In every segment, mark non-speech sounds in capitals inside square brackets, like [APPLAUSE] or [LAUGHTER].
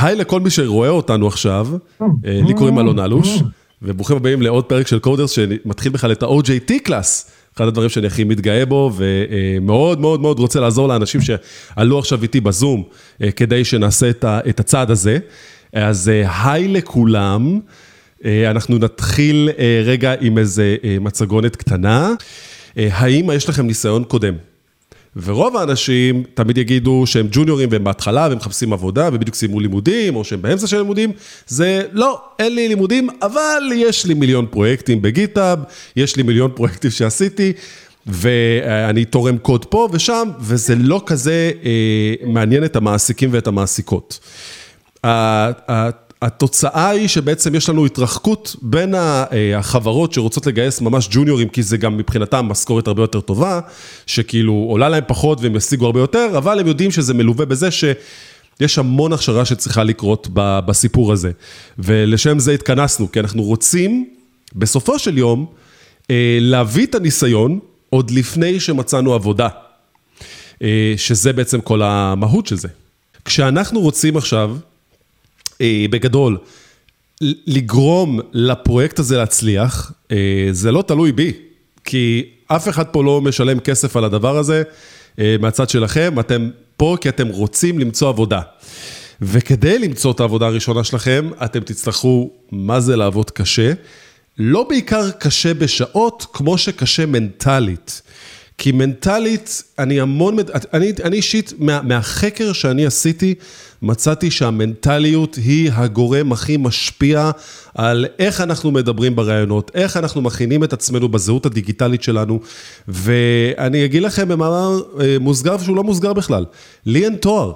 היי לכל מי שרואה אותנו עכשיו, לי קוראים אלון אלוש, וברוכים הבאים לעוד פרק של קודרס שמתחיל בכלל את ה-OJT קלאס, אחד הדברים שאני הכי מתגאה בו, ומאוד מאוד מאוד רוצה לעזור לאנשים שעלו עכשיו איתי בזום, כדי שנעשה את הצעד הזה. אז היי לכולם, אנחנו נתחיל רגע עם איזה מצגונת קטנה. האם יש לכם ניסיון קודם? ורוב האנשים תמיד יגידו שהם ג'וניורים והם בהתחלה והם מחפשים עבודה ובדיוק סיימו לימודים או שהם באמצע של לימודים, זה לא, אין לי לימודים, אבל יש לי מיליון פרויקטים בגיטאב, יש לי מיליון פרויקטים שעשיתי. ואני תורם קוד פה ושם, וזה לא כזה אה, מעניין את המעסיקים ואת המעסיקות. התוצאה היא שבעצם יש לנו התרחקות בין החברות שרוצות לגייס ממש ג'וניורים, כי זה גם מבחינתם משכורת הרבה יותר טובה, שכאילו עולה להם פחות והם ישיגו הרבה יותר, אבל הם יודעים שזה מלווה בזה שיש המון הכשרה שצריכה לקרות בסיפור הזה. ולשם זה התכנסנו, כי אנחנו רוצים בסופו של יום להביא את הניסיון עוד לפני שמצאנו עבודה, שזה בעצם כל המהות של זה. כשאנחנו רוצים עכשיו, בגדול, לגרום לפרויקט הזה להצליח, זה לא תלוי בי, כי אף אחד פה לא משלם כסף על הדבר הזה מהצד שלכם, אתם פה כי אתם רוצים למצוא עבודה. וכדי למצוא את העבודה הראשונה שלכם, אתם תצטרכו מה זה לעבוד קשה, לא בעיקר קשה בשעות, כמו שקשה מנטלית. כי מנטלית, אני המון, אני, אישית, מה, מהחקר שאני עשיתי, מצאתי שהמנטליות היא הגורם הכי משפיע על איך אנחנו מדברים בראיונות, איך אנחנו מכינים את עצמנו בזהות הדיגיטלית שלנו, ואני אגיד לכם במאמר מוסגר שהוא לא מוסגר בכלל, לי אין תואר.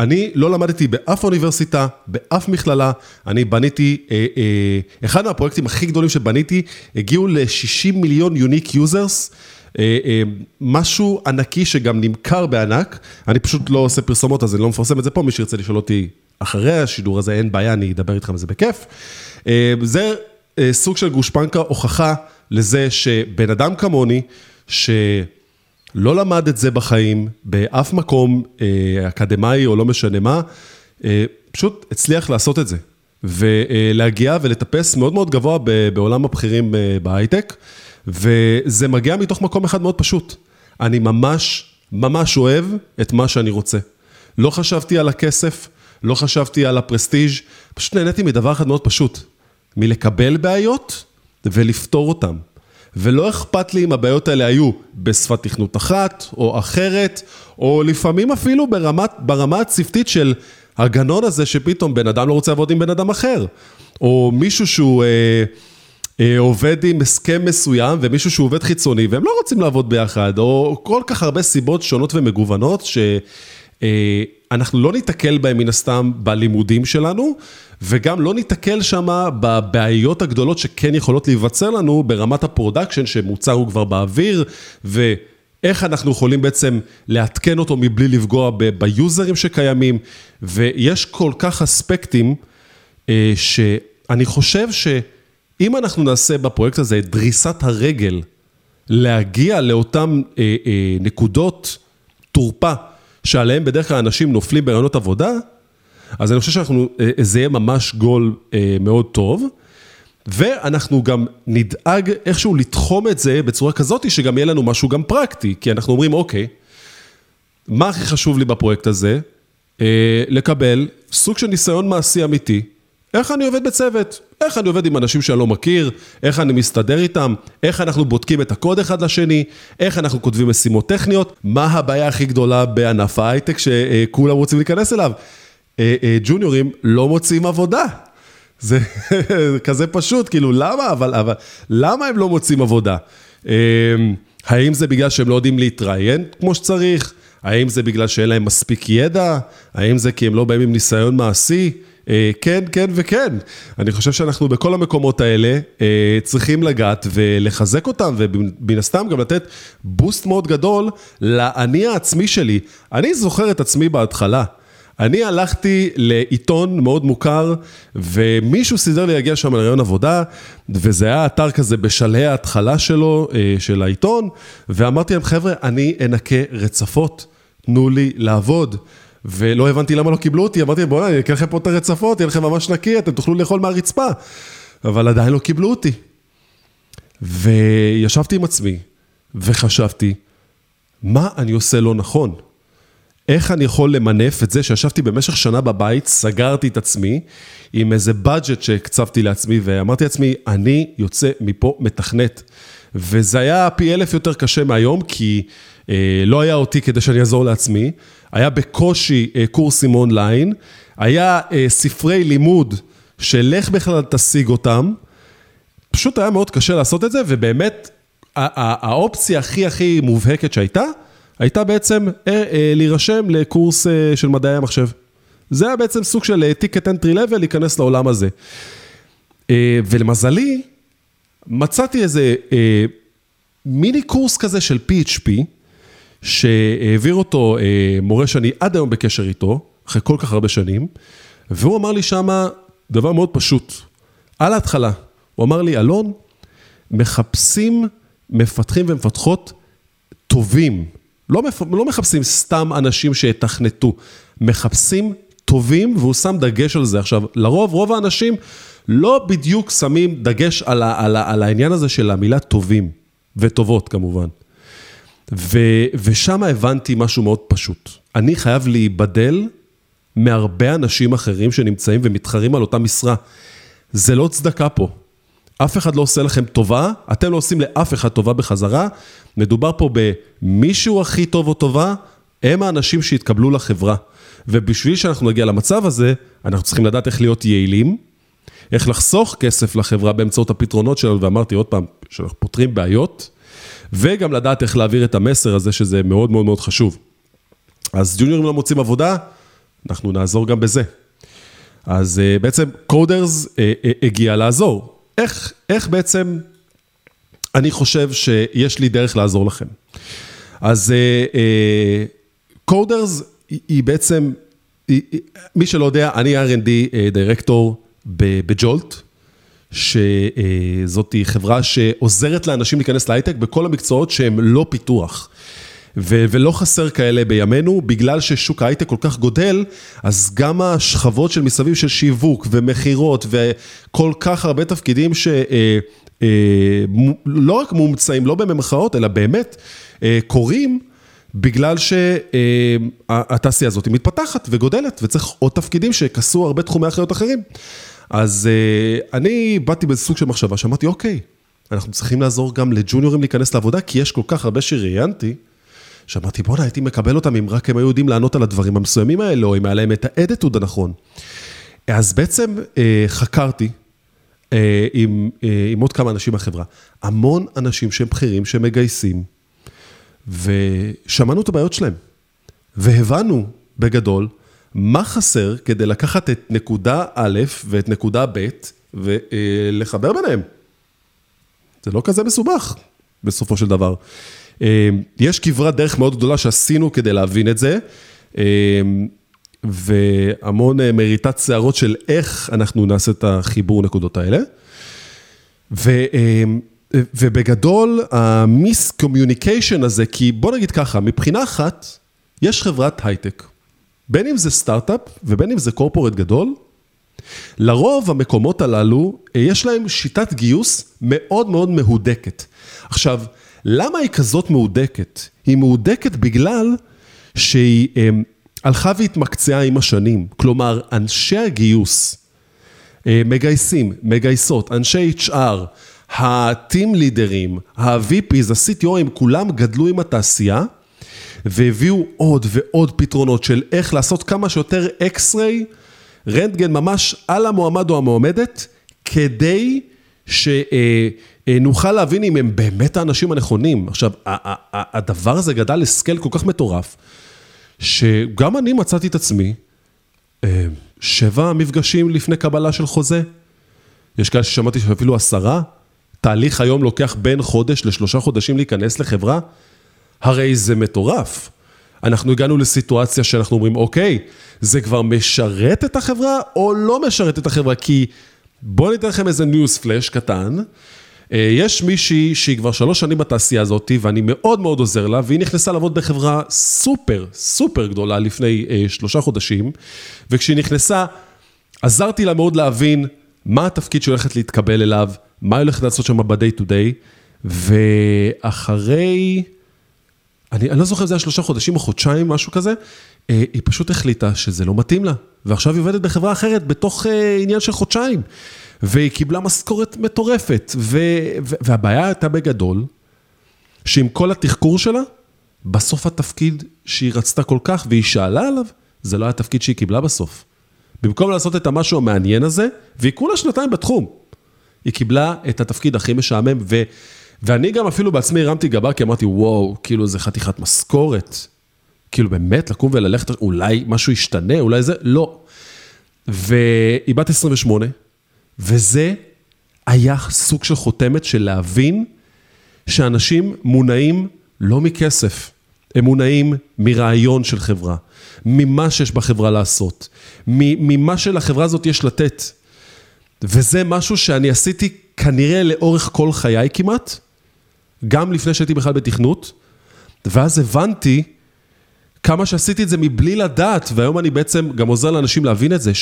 אני לא למדתי באף אוניברסיטה, באף מכללה, אני בניתי, אה, אה, אחד מהפרויקטים הכי גדולים שבניתי, הגיעו ל-60 מיליון unique users, משהו ענקי שגם נמכר בענק, אני פשוט לא עושה פרסומות, אז אני לא מפרסם את זה פה, מי שירצה לשאול אותי אחרי השידור הזה, אין בעיה, אני אדבר איתכם על זה בכיף. זה סוג של גושפנקה, הוכחה לזה שבן אדם כמוני, שלא למד את זה בחיים, באף מקום אקדמאי או לא משנה מה, פשוט הצליח לעשות את זה. ולהגיע ולטפס מאוד מאוד גבוה בעולם הבכירים בהייטק. וזה מגיע מתוך מקום אחד מאוד פשוט. אני ממש, ממש אוהב את מה שאני רוצה. לא חשבתי על הכסף, לא חשבתי על הפרסטיג', פשוט נהניתי מדבר אחד מאוד פשוט, מלקבל בעיות ולפתור אותן. ולא אכפת לי אם הבעיות האלה היו בשפת תכנות אחת או אחרת, או לפעמים אפילו ברמת, ברמה הצוותית של הגנון הזה שפתאום בן אדם לא רוצה לעבוד עם בן אדם אחר, או מישהו שהוא... אה, עובד עם הסכם מסוים ומישהו שהוא עובד חיצוני והם לא רוצים לעבוד ביחד, או כל כך הרבה סיבות שונות ומגוונות שאנחנו לא ניתקל בהם מן הסתם בלימודים שלנו, וגם לא ניתקל שם בבעיות הגדולות שכן יכולות להיווצר לנו ברמת ה production שמוצר הוא כבר באוויר, ואיך אנחנו יכולים בעצם לעדכן אותו מבלי לפגוע ביוזרים שקיימים, ויש כל כך אספקטים שאני חושב ש... אם אנחנו נעשה בפרויקט הזה את דריסת הרגל, להגיע לאותן אה, אה, נקודות תורפה שעליהן בדרך כלל אנשים נופלים ברעיונות עבודה, אז אני חושב שאנחנו, אה, זה יהיה ממש גול אה, מאוד טוב, ואנחנו גם נדאג איכשהו לתחום את זה בצורה כזאת שגם יהיה לנו משהו גם פרקטי, כי אנחנו אומרים, אוקיי, מה הכי חשוב לי בפרויקט הזה? אה, לקבל סוג של ניסיון מעשי אמיתי. איך אני עובד בצוות, איך אני עובד עם אנשים שאני לא מכיר, איך אני מסתדר איתם, איך אנחנו בודקים את הקוד אחד לשני, איך אנחנו כותבים משימות טכניות, מה הבעיה הכי גדולה בענף ההייטק שכולם רוצים להיכנס אליו. אה, אה, ג'וניורים לא מוצאים עבודה. זה [LAUGHS] כזה פשוט, כאילו למה, אבל, אבל למה הם לא מוצאים עבודה? אה, האם זה בגלל שהם לא יודעים להתראיין כמו שצריך? האם זה בגלל שאין להם מספיק ידע? האם זה כי הם לא באים עם ניסיון מעשי? כן, כן וכן. אני חושב שאנחנו בכל המקומות האלה צריכים לגעת ולחזק אותם, ומן הסתם גם לתת בוסט מאוד גדול לאני העצמי שלי. אני זוכר את עצמי בהתחלה. אני הלכתי לעיתון מאוד מוכר, ומישהו סידר לי להגיע שם לרעיון עבודה, וזה היה אתר כזה בשלהי ההתחלה שלו, של העיתון, ואמרתי להם, חבר'ה, אני אנקה רצפות, תנו לי לעבוד. ולא הבנתי למה לא קיבלו אותי, אמרתי, בוא'נה, אני אקח לכם פה את הרצפות, יהיה לכם ממש נקי, אתם תוכלו לאכול מהרצפה. אבל עדיין לא קיבלו אותי. וישבתי עם עצמי, וחשבתי, מה אני עושה לא נכון? איך אני יכול למנף את זה שישבתי במשך שנה בבית, סגרתי את עצמי עם איזה בדג'ט שהקצבתי לעצמי, ואמרתי לעצמי, אני יוצא מפה מתכנת. וזה היה פי אלף יותר קשה מהיום, כי לא היה אותי כדי שאני אעזור לעצמי, היה בקושי אה, קורסים אונליין, היה אה, ספרי לימוד של איך בכלל תשיג אותם, פשוט היה מאוד קשה לעשות את זה, ובאמת, האופציה הכי הכי מובהקת שהייתה, הייתה בעצם אה, אה, להירשם לקורס אה, של מדעי המחשב. זה היה בעצם סוג של ticket entry level, להיכנס לעולם הזה. ולמזלי, מצאתי איזה מיני קורס כזה של PHP, שהעביר אותו מורה שאני עד היום בקשר איתו, אחרי כל כך הרבה שנים, והוא אמר לי שמה דבר מאוד פשוט. על ההתחלה, הוא אמר לי, אלון, מחפשים מפתחים ומפתחות טובים. לא, מפ... לא מחפשים סתם אנשים שיתכנתו, מחפשים טובים, והוא שם דגש על זה. עכשיו, לרוב, רוב האנשים לא בדיוק שמים דגש על, ה... על, ה... על העניין הזה של המילה טובים, וטובות כמובן. ו... ושם הבנתי משהו מאוד פשוט. אני חייב להיבדל מהרבה אנשים אחרים שנמצאים ומתחרים על אותה משרה. זה לא צדקה פה. אף אחד לא עושה לכם טובה, אתם לא עושים לאף אחד טובה בחזרה. מדובר פה במישהו הכי טוב או טובה, הם האנשים שהתקבלו לחברה. ובשביל שאנחנו נגיע למצב הזה, אנחנו צריכים לדעת איך להיות יעילים, איך לחסוך כסף לחברה באמצעות הפתרונות שלנו, ואמרתי עוד פעם, שאנחנו פותרים בעיות, וגם לדעת איך להעביר את המסר הזה, שזה מאוד מאוד מאוד חשוב. אז ג'וניורים לא מוצאים עבודה, אנחנו נעזור גם בזה. אז uh, בעצם קודרס uh, uh, הגיע לעזור. איך, איך בעצם אני חושב שיש לי דרך לעזור לכם? אז קודרס היא בעצם, מי שלא יודע, אני R&D דירקטור בג'ולט. שזאת חברה שעוזרת לאנשים להיכנס להייטק בכל המקצועות שהם לא פיתוח. ו- ולא חסר כאלה בימינו, בגלל ששוק ההייטק כל כך גודל, אז גם השכבות של מסביב של שיווק ומכירות וכל כך הרבה תפקידים שלא אה, אה, רק מומצאים, לא במחאות, אלא באמת אה, קורים. בגלל שהתעשייה הזאת מתפתחת וגודלת, וצריך עוד תפקידים שכסו הרבה תחומי אחריות אחרים. אז אני באתי באיזה סוג של מחשבה, שאמרתי, אוקיי, אנחנו צריכים לעזור גם לג'וניורים להיכנס לעבודה, כי יש כל כך הרבה שראיינתי, שאמרתי, בואנה, הייתי מקבל אותם אם רק הם היו יודעים לענות על הדברים המסוימים האלה, או אם היה להם את האדיטוד הנכון. אז בעצם אה, חקרתי אה, עם, אה, עם עוד כמה אנשים מהחברה, המון אנשים שהם בכירים, שהם מגייסים, ושמענו את הבעיות שלהם, והבנו בגדול מה חסר כדי לקחת את נקודה א' ואת נקודה ב' ולחבר ביניהם. זה לא כזה מסובך, בסופו של דבר. אמ, יש כברת דרך מאוד גדולה שעשינו כדי להבין את זה, אמ, והמון אה, מריטת שערות של איך אנחנו נעשה את החיבור נקודות האלה. ו, ובגדול, ה miscommunication הזה, כי בוא נגיד ככה, מבחינה אחת, יש חברת הייטק. בין אם זה סטארט-אפ ובין אם זה corporate גדול, לרוב המקומות הללו, אה, יש להם שיטת גיוס מאוד מאוד מהודקת. עכשיו, למה היא כזאת מהודקת? היא מהודקת בגלל שהיא הם, הלכה והתמקצעה עם השנים. כלומר, אנשי הגיוס, אה, מגייסים, מגייסות, אנשי HR, הטים לידרים, ה-VPs, ה-CTOים, כולם גדלו עם התעשייה והביאו עוד ועוד פתרונות של איך לעשות כמה שיותר אקס-ריי, רנטגן ממש על המועמד או המועמדת, כדי ש... אה, אה, להבין אם הם באמת האנשים הנכונים. עכשיו, הדבר הזה גדל לסקל כל כך מטורף, שגם אני מצאתי את עצמי אה, שבע מפגשים לפני קבלה של חוזה. יש כאלה ששמעתי שאפילו עשרה. תהליך היום לוקח בין חודש לשלושה חודשים להיכנס לחברה, הרי זה מטורף. אנחנו הגענו לסיטואציה שאנחנו אומרים, אוקיי, זה כבר משרת את החברה או לא משרת את החברה? כי בואו ניתן לכם איזה news flash קטן. אה, יש מישהי שהיא כבר שלוש שנים בתעשייה הזאת, ואני מאוד מאוד עוזר לה, והיא נכנסה לעבוד בחברה סופר, סופר גדולה לפני אה, שלושה חודשים, וכשהיא נכנסה, עזרתי לה מאוד להבין מה התפקיד שהיא הולכת להתקבל אליו, מה היא הולכת לעשות שם ב-day to day, ואחרי, אני, אני לא זוכר אם זה היה שלושה חודשים או חודשיים, משהו כזה, אה, היא פשוט החליטה שזה לא מתאים לה, ועכשיו היא עובדת בחברה אחרת בתוך אה, עניין של חודשיים. והיא קיבלה משכורת מטורפת, ו, ו, והבעיה הייתה בגדול, שעם כל התחקור שלה, בסוף התפקיד שהיא רצתה כל כך והיא שאלה עליו, זה לא היה התפקיד שהיא קיבלה בסוף. במקום לעשות את המשהו המעניין הזה, והיא כולה שנתיים בתחום, היא קיבלה את התפקיד הכי משעמם, ו, ואני גם אפילו בעצמי הרמתי גבה, כי אמרתי, וואו, כאילו זה חתיכת משכורת. כאילו באמת, לקום וללכת, אולי משהו ישתנה, אולי זה, לא. והיא בת 28, וזה היה סוג של חותמת של להבין שאנשים מונעים לא מכסף, הם מונעים מרעיון של חברה, ממה שיש בחברה לעשות, ממה שלחברה הזאת יש לתת. וזה משהו שאני עשיתי כנראה לאורך כל חיי כמעט, גם לפני שהייתי בכלל בתכנות, ואז הבנתי כמה שעשיתי את זה מבלי לדעת, והיום אני בעצם גם עוזר לאנשים להבין את זה,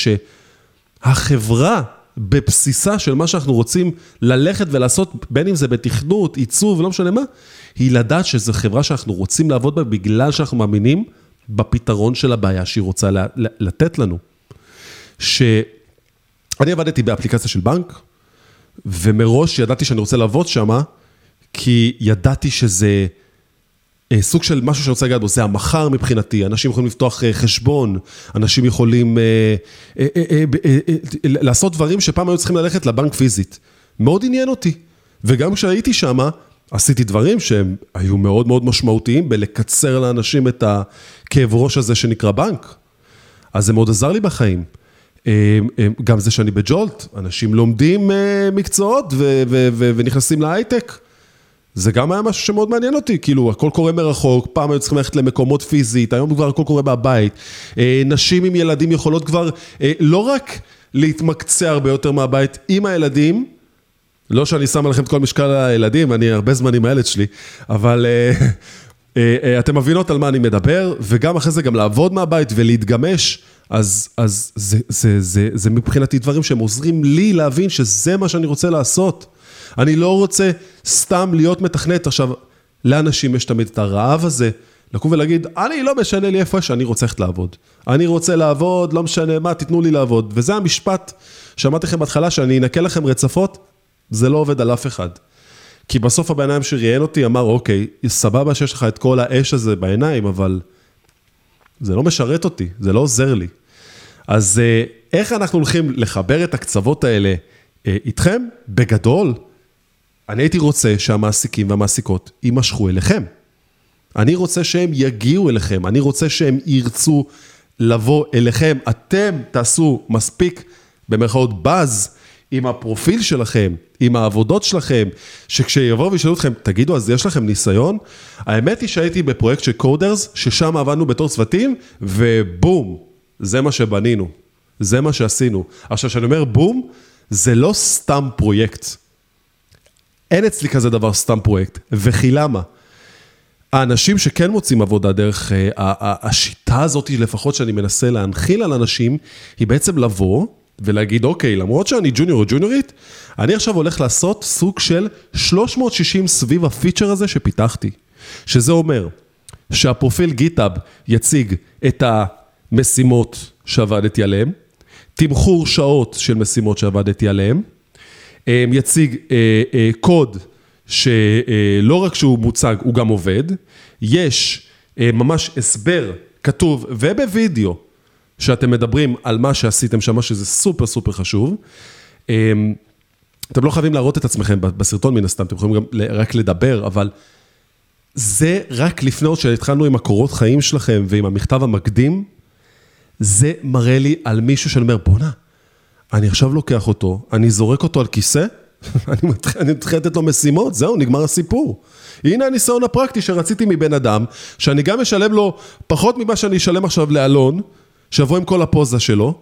שהחברה בבסיסה של מה שאנחנו רוצים ללכת ולעשות, בין אם זה בתכנות, עיצוב, לא משנה מה, היא לדעת שזו חברה שאנחנו רוצים לעבוד בה בגלל שאנחנו מאמינים בפתרון של הבעיה שהיא רוצה לתת לנו. שאני עבדתי באפליקציה של בנק, ומראש ידעתי שאני רוצה לעבוד שמה, כי ידעתי שזה... אה, סוג של משהו שאני רוצה לגעת בו, זה המחר מבחינתי, אנשים יכולים לפתוח אה, חשבון, אנשים יכולים אה, לעשות דברים שפעם היו צריכים ללכת לבנק פיזית. מאוד עניין אותי. וגם כשהייתי שם, עשיתי דברים שהם היו מאוד מאוד משמעותיים בלקצר לאנשים את הכאב ראש הזה שנקרא בנק. אז זה מאוד עזר לי בחיים. גם זה שאני בג'ולט, אנשים לומדים מקצועות ונכנסים להייטק. זה גם היה משהו שמאוד מעניין אותי, כאילו, הכל קורה מרחוק, פעם היו צריכים ללכת למקומות פיזית, היום כבר הכל קורה מהבית. אה, נשים עם ילדים יכולות כבר אה, לא רק להתמקצע הרבה יותר מהבית עם הילדים, לא שאני שם עליכם את כל משקל הילדים, אני הרבה זמן עם הילד שלי, אבל אה, אתם מבינות על מה אני מדבר, וגם אחרי זה גם לעבוד מהבית ולהתגמש, אז, אז זה, זה, זה, זה מבחינתי דברים שהם עוזרים לי להבין שזה מה שאני רוצה לעשות. אני לא רוצה סתם להיות מתכנת. עכשיו, לאנשים יש תמיד את הרעב הזה, לקום ולהגיד, אני לא משנה לי איפה שאני רוצה ללכת לעבוד. אני רוצה לעבוד, לא משנה מה, תיתנו לי לעבוד. וזה המשפט שאמרתי לכם בהתחלה, שאני אנקה לכם רצפות, זה לא עובד על אף אחד. כי בסוף הבן אדם שראיין אותי אמר, אוקיי, סבבה שיש לך את כל האש הזה בעיניים, אבל זה לא משרת אותי, זה לא עוזר לי. אז אה, איך אנחנו הולכים לחבר את הקצוות האלה אה, איתכם? בגדול, אני הייתי רוצה שהמעסיקים והמעסיקות יימשכו אליכם. אני רוצה שהם יגיעו אליכם, אני רוצה שהם ירצו לבוא אליכם. אתם תעשו מספיק, במרכאות באז, עם הפרופיל שלכם, עם העבודות שלכם, שכשיבואו וישאלו אתכם, תגידו, אז יש לכם ניסיון? האמת היא שהייתי בפרויקט של קודרס, ששם עבדנו בתור צוותים, ובום, זה מה שבנינו, זה מה שעשינו. עכשיו, כשאני אומר בום, זה לא סתם פרויקט. אין אצלי כזה דבר סתם פרויקט, וכי למה? האנשים שכן מוצאים עבודה דרך uh, השיטה הזאת, לפחות שאני מנסה להנחיל על אנשים, היא בעצם לבוא ולהגיד, אוקיי, למרות שאני ג'וניור או ג'וניורית, אני עכשיו הולך לעשות סוג של 360 סביב הפיצ'ר הזה שפיתחתי. שזה אומר שהפרופיל גיטאב יציג את המשימות שעבדתי עליהן, תמחור שעות של משימות שעבדתי עליהן, יציג אה, אה, קוד שלא רק שהוא מוצג, הוא גם עובד. יש אה, ממש הסבר כתוב ובווידאו שאתם מדברים על מה שעשיתם שם, שזה סופר סופר חשוב. אמ, אתם לא חייבים להראות את עצמכם בסרטון מן הסתם, אתם יכולים גם רק לדבר, אבל זה רק לפני עוד שהתחלנו עם הקורות חיים שלכם ועם המכתב המקדים, זה מראה לי על מישהו שאני אומר, בואנה, אני עכשיו לוקח אותו, אני זורק אותו על כיסא, [LAUGHS] אני מתחיל לתת לו משימות, זהו, נגמר הסיפור. הנה הניסיון הפרקטי שרציתי מבן אדם, שאני גם אשלם לו פחות ממה שאני אשלם עכשיו לאלון, שיבוא עם כל הפוזה שלו,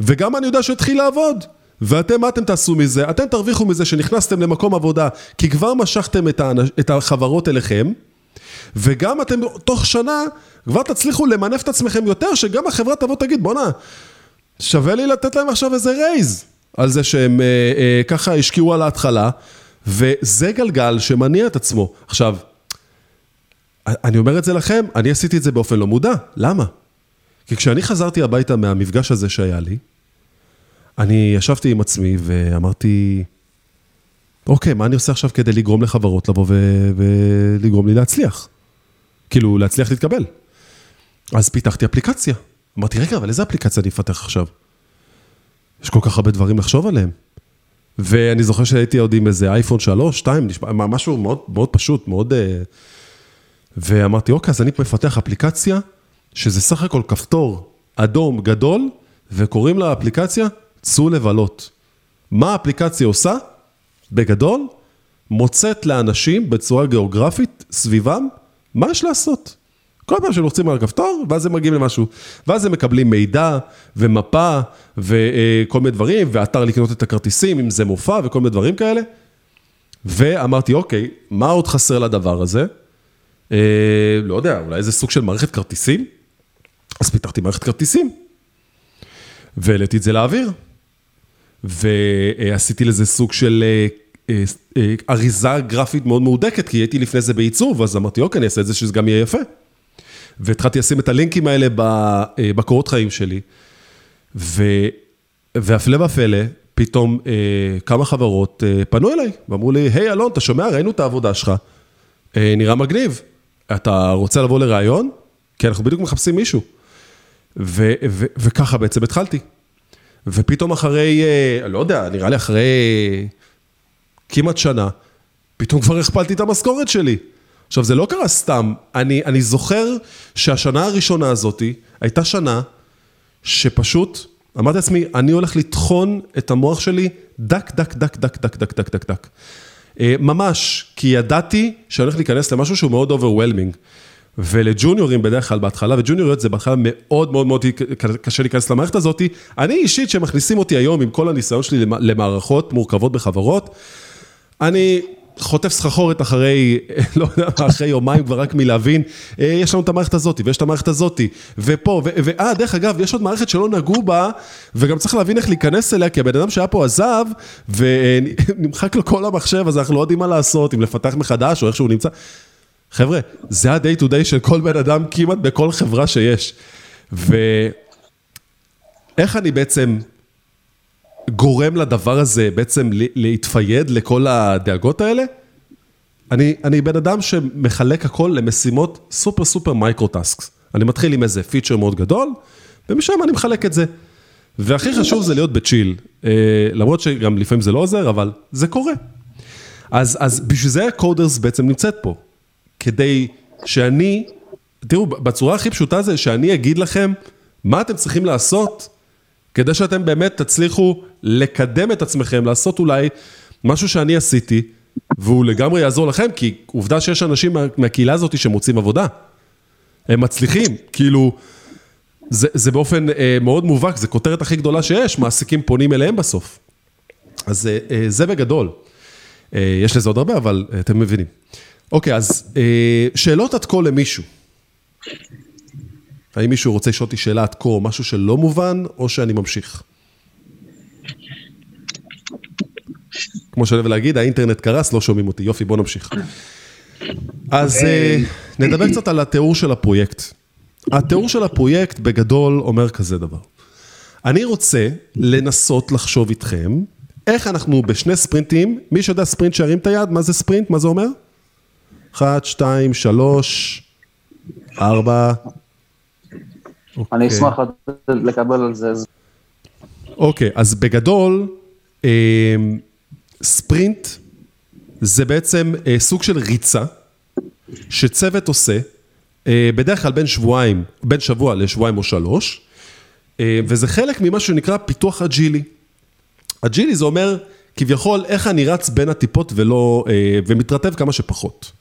וגם אני יודע שהוא התחיל לעבוד. ואתם, מה אתם תעשו מזה? אתם תרוויחו מזה שנכנסתם למקום עבודה, כי כבר משכתם את, האנש, את החברות אליכם, וגם אתם תוך שנה כבר תצליחו למנף את עצמכם יותר, שגם החברה תבוא תגיד, בואנה, שווה לי לתת להם עכשיו איזה רייז, על זה שהם אה, אה, ככה השקיעו על ההתחלה, וזה גלגל שמניע את עצמו. עכשיו, אני אומר את זה לכם, אני עשיתי את זה באופן לא מודע, למה? כי כשאני חזרתי הביתה מהמפגש הזה שהיה לי, אני ישבתי עם עצמי ואמרתי, אוקיי, מה אני עושה עכשיו כדי לגרום לחברות לבוא ו- ולגרום לי להצליח? כאילו, להצליח להתקבל. אז פיתחתי אפליקציה. אמרתי, רגע, אבל איזה אפליקציה אני אפתח עכשיו? יש כל כך הרבה דברים לחשוב עליהם. ואני זוכר שהייתי עוד עם איזה אייפון 3, 2, נשמע, משהו מאוד, מאוד פשוט, מאוד... אה, ואמרתי, אוקיי, אז אני מפתח אפליקציה, שזה סך הכל כפתור אדום גדול, וקוראים לאפליקציה צאו לבלות. מה האפליקציה עושה? בגדול, מוצאת לאנשים בצורה גיאוגרפית סביבם, מה יש לעשות? כל פעם שלוחצים על הכפתור, ואז הם מגיעים למשהו. ואז הם מקבלים מידע, ומפה, וכל מיני דברים, ואתר לקנות את הכרטיסים, אם זה מופע, וכל מיני דברים כאלה. ואמרתי, אוקיי, מה עוד חסר לדבר הזה? אה, לא יודע, אולי איזה סוג של מערכת כרטיסים? אז פיתחתי מערכת כרטיסים. והעליתי את זה לאוויר. ועשיתי לזה סוג של אה, אה, אה, אריזה גרפית מאוד מהודקת, כי הייתי לפני זה בעיצוב, אז אמרתי, אוקיי, אני אעשה את זה שזה גם יהיה יפה. והתחלתי לשים את הלינקים האלה בקורות חיים שלי, והפלא ופלא, פתאום כמה חברות פנו אליי, ואמרו לי, היי אלון, אתה שומע? ראינו את העבודה שלך, נראה מגניב. אתה רוצה לבוא לראיון? כי אנחנו בדיוק מחפשים מישהו. וככה בעצם התחלתי. ופתאום אחרי, אה, לא יודע, נראה לי אחרי כמעט שנה, פתאום כבר הכפלתי את המשכורת שלי. עכשיו, זה לא קרה סתם, אני, אני זוכר שהשנה הראשונה הזאתי הייתה שנה שפשוט אמרתי לעצמי, אני הולך לטחון את המוח שלי דק, דק, דק, דק, דק, דק, דק, דק, דק. ממש, כי ידעתי שאני הולך להיכנס למשהו שהוא מאוד overwhelming. ולג'וניורים בדרך כלל בהתחלה, וג'וניוריות זה בהתחלה מאוד מאוד מאוד קשה להיכנס למערכת הזאת. אני אישית, שמכניסים אותי היום עם כל הניסיון שלי למערכות מורכבות בחברות, אני חוטף סחרחורת אחרי, [LAUGHS] לא יודע, אחרי יומיים כבר רק מלהבין, אה, יש לנו את המערכת הזאת, ויש את המערכת הזאת, ופה, ואה, דרך אגב, יש עוד מערכת שלא נגעו בה, וגם צריך להבין איך להיכנס אליה, כי הבן אדם שהיה פה עזב, ונמחק לו כל המחשב, אז אנחנו לא יודעים מה לעשות, אם לפתח מחדש, או איך שהוא נמצא. חבר'ה, זה ה-day to day של כל בן אדם כמעט בכל חברה שיש. ואיך אני בעצם גורם לדבר הזה בעצם להתפייד לכל הדאגות האלה? אני, אני בן אדם שמחלק הכל למשימות סופר סופר micro-tasks. אני מתחיל עם איזה פיצ'ר מאוד גדול, ומשם אני מחלק את זה. והכי חשוב זה להיות ב chill, אה, למרות שגם לפעמים זה לא עוזר, אבל זה קורה. אז, אז בשביל זה ה coders בעצם נמצאת פה. כדי שאני, תראו, בצורה הכי פשוטה זה שאני אגיד לכם מה אתם צריכים לעשות כדי שאתם באמת תצליחו לקדם את עצמכם, לעשות אולי משהו שאני עשיתי, והוא לגמרי יעזור לכם, כי עובדה שיש אנשים מה, מהקהילה הזאת שמוצאים עבודה. הם מצליחים, כאילו, זה, זה באופן אה, מאוד מובהק, זה כותרת הכי גדולה שיש, מעסיקים פונים אליהם בסוף. אז אה, אה, זה בגדול. אה, יש לזה עוד הרבה, אבל אה, אתם מבינים. אוקיי, אז אה, שאלות עד כה למישהו. האם מישהו רוצה לשאול אותי שאלה עד כה, משהו שלא מובן, או שאני ממשיך? כמו שאני אוהב להגיד, האינטרנט קרס, לא שומעים אותי. יופי, בוא נמשיך. אז אה, נדבר קצת על התיאור של הפרויקט. התיאור של הפרויקט בגדול אומר כזה דבר. אני רוצה לנסות לחשוב איתכם, איך אנחנו בשני ספרינטים, מי שיודע ספרינט שירים את היד, מה זה ספרינט? מה זה אומר? אחת, שתיים, שלוש, ארבע. אני אוקיי. אשמח לקבל על זה. אוקיי, אז בגדול, אמ, ספרינט זה בעצם אה, סוג של ריצה שצוות עושה, אה, בדרך כלל בין שבועיים, בין שבוע לשבועיים או שלוש, אה, וזה חלק ממה שנקרא פיתוח אג'ילי. אג'ילי זה אומר כביכול איך אני רץ בין הטיפות ולא, ומתרטב כמה שפחות.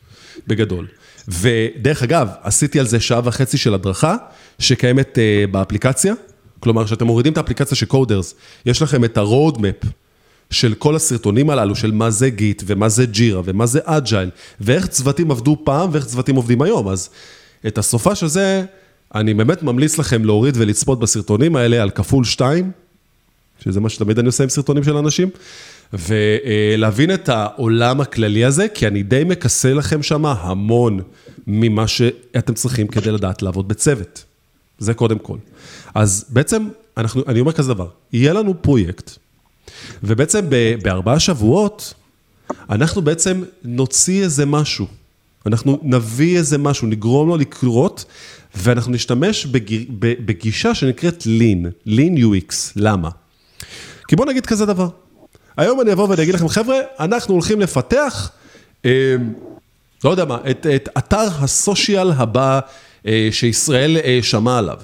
בגדול. ודרך אגב, עשיתי על זה שעה וחצי של הדרכה שקיימת uh, באפליקציה, כלומר, כשאתם מורידים את האפליקציה של קודרס, יש לכם את ה-road של כל הסרטונים הללו, של מה זה גיט, ומה זה ג'ירה, ומה זה אג'ייל, ואיך צוותים עבדו פעם, ואיך צוותים עובדים היום. אז את הסופש הזה, אני באמת ממליץ לכם להוריד ולצפות בסרטונים האלה על כפול שתיים, שזה מה שתמיד אני עושה עם סרטונים של אנשים, ולהבין את העולם הכללי הזה, כי אני די מכסה לכם שם המון ממה שאתם צריכים כדי לדעת לעבוד בצוות. זה קודם כל. אז בעצם, אנחנו, אני אומר כזה דבר, יהיה לנו פרויקט, ובעצם בארבעה שבועות, אנחנו בעצם נוציא איזה משהו. אנחנו נביא איזה משהו, נגרום לו לקרות, ואנחנו נשתמש בג... בגישה שנקראת Lean, Lean UX. למה? כי בואו נגיד כזה דבר. היום אני אבוא ואני אגיד לכם, חבר'ה, אנחנו הולכים לפתח, אה, לא יודע מה, את, את אתר הסושיאל הבא אה, שישראל אה, שמע עליו.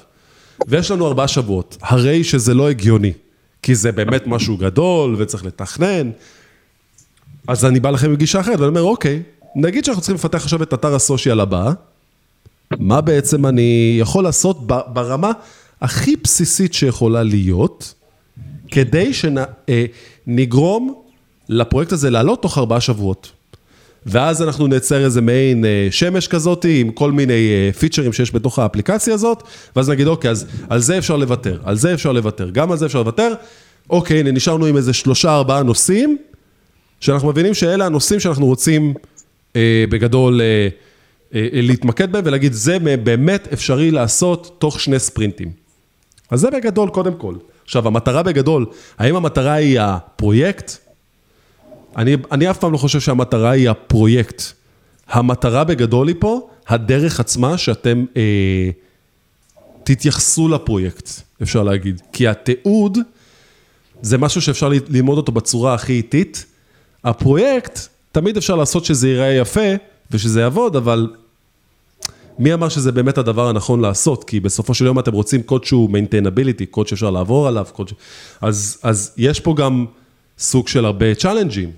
ויש לנו ארבעה שבועות, הרי שזה לא הגיוני, כי זה באמת משהו גדול וצריך לתכנן. אז אני בא לכם עם גישה אחרת ואני אומר, אוקיי, נגיד שאנחנו צריכים לפתח עכשיו את אתר הסושיאל הבא, מה בעצם אני יכול לעשות ברמה הכי בסיסית שיכולה להיות, כדי שנגרום אה, לפרויקט הזה לעלות תוך ארבעה שבועות. ואז אנחנו נייצר איזה מעין אה, שמש כזאת עם כל מיני פיצ'רים אה, שיש בתוך האפליקציה הזאת, ואז נגיד, אוקיי, אז על זה אפשר לוותר, על זה אפשר לוותר, גם על זה אפשר לוותר. אוקיי, הנה, נשארנו עם איזה שלושה, ארבעה נושאים, שאנחנו מבינים שאלה הנושאים שאנחנו רוצים אה, בגדול אה, אה, להתמקד בהם ולהגיד, זה באמת אפשרי לעשות תוך שני ספרינטים. אז זה בגדול, קודם כל. עכשיו, המטרה בגדול, האם המטרה היא הפרויקט? אני, אני אף פעם לא חושב שהמטרה היא הפרויקט. המטרה בגדול היא פה, הדרך עצמה שאתם אה, תתייחסו לפרויקט, אפשר להגיד. כי התיעוד זה משהו שאפשר ללמוד אותו בצורה הכי איטית. הפרויקט, תמיד אפשר לעשות שזה ייראה יפה ושזה יעבוד, אבל מי אמר שזה באמת הדבר הנכון לעשות? כי בסופו של יום אתם רוצים קוד שהוא maintainability, קוד שאפשר לעבור עליו, קוד ש... אז, אז יש פה גם סוג של הרבה צ'אלנג'ים.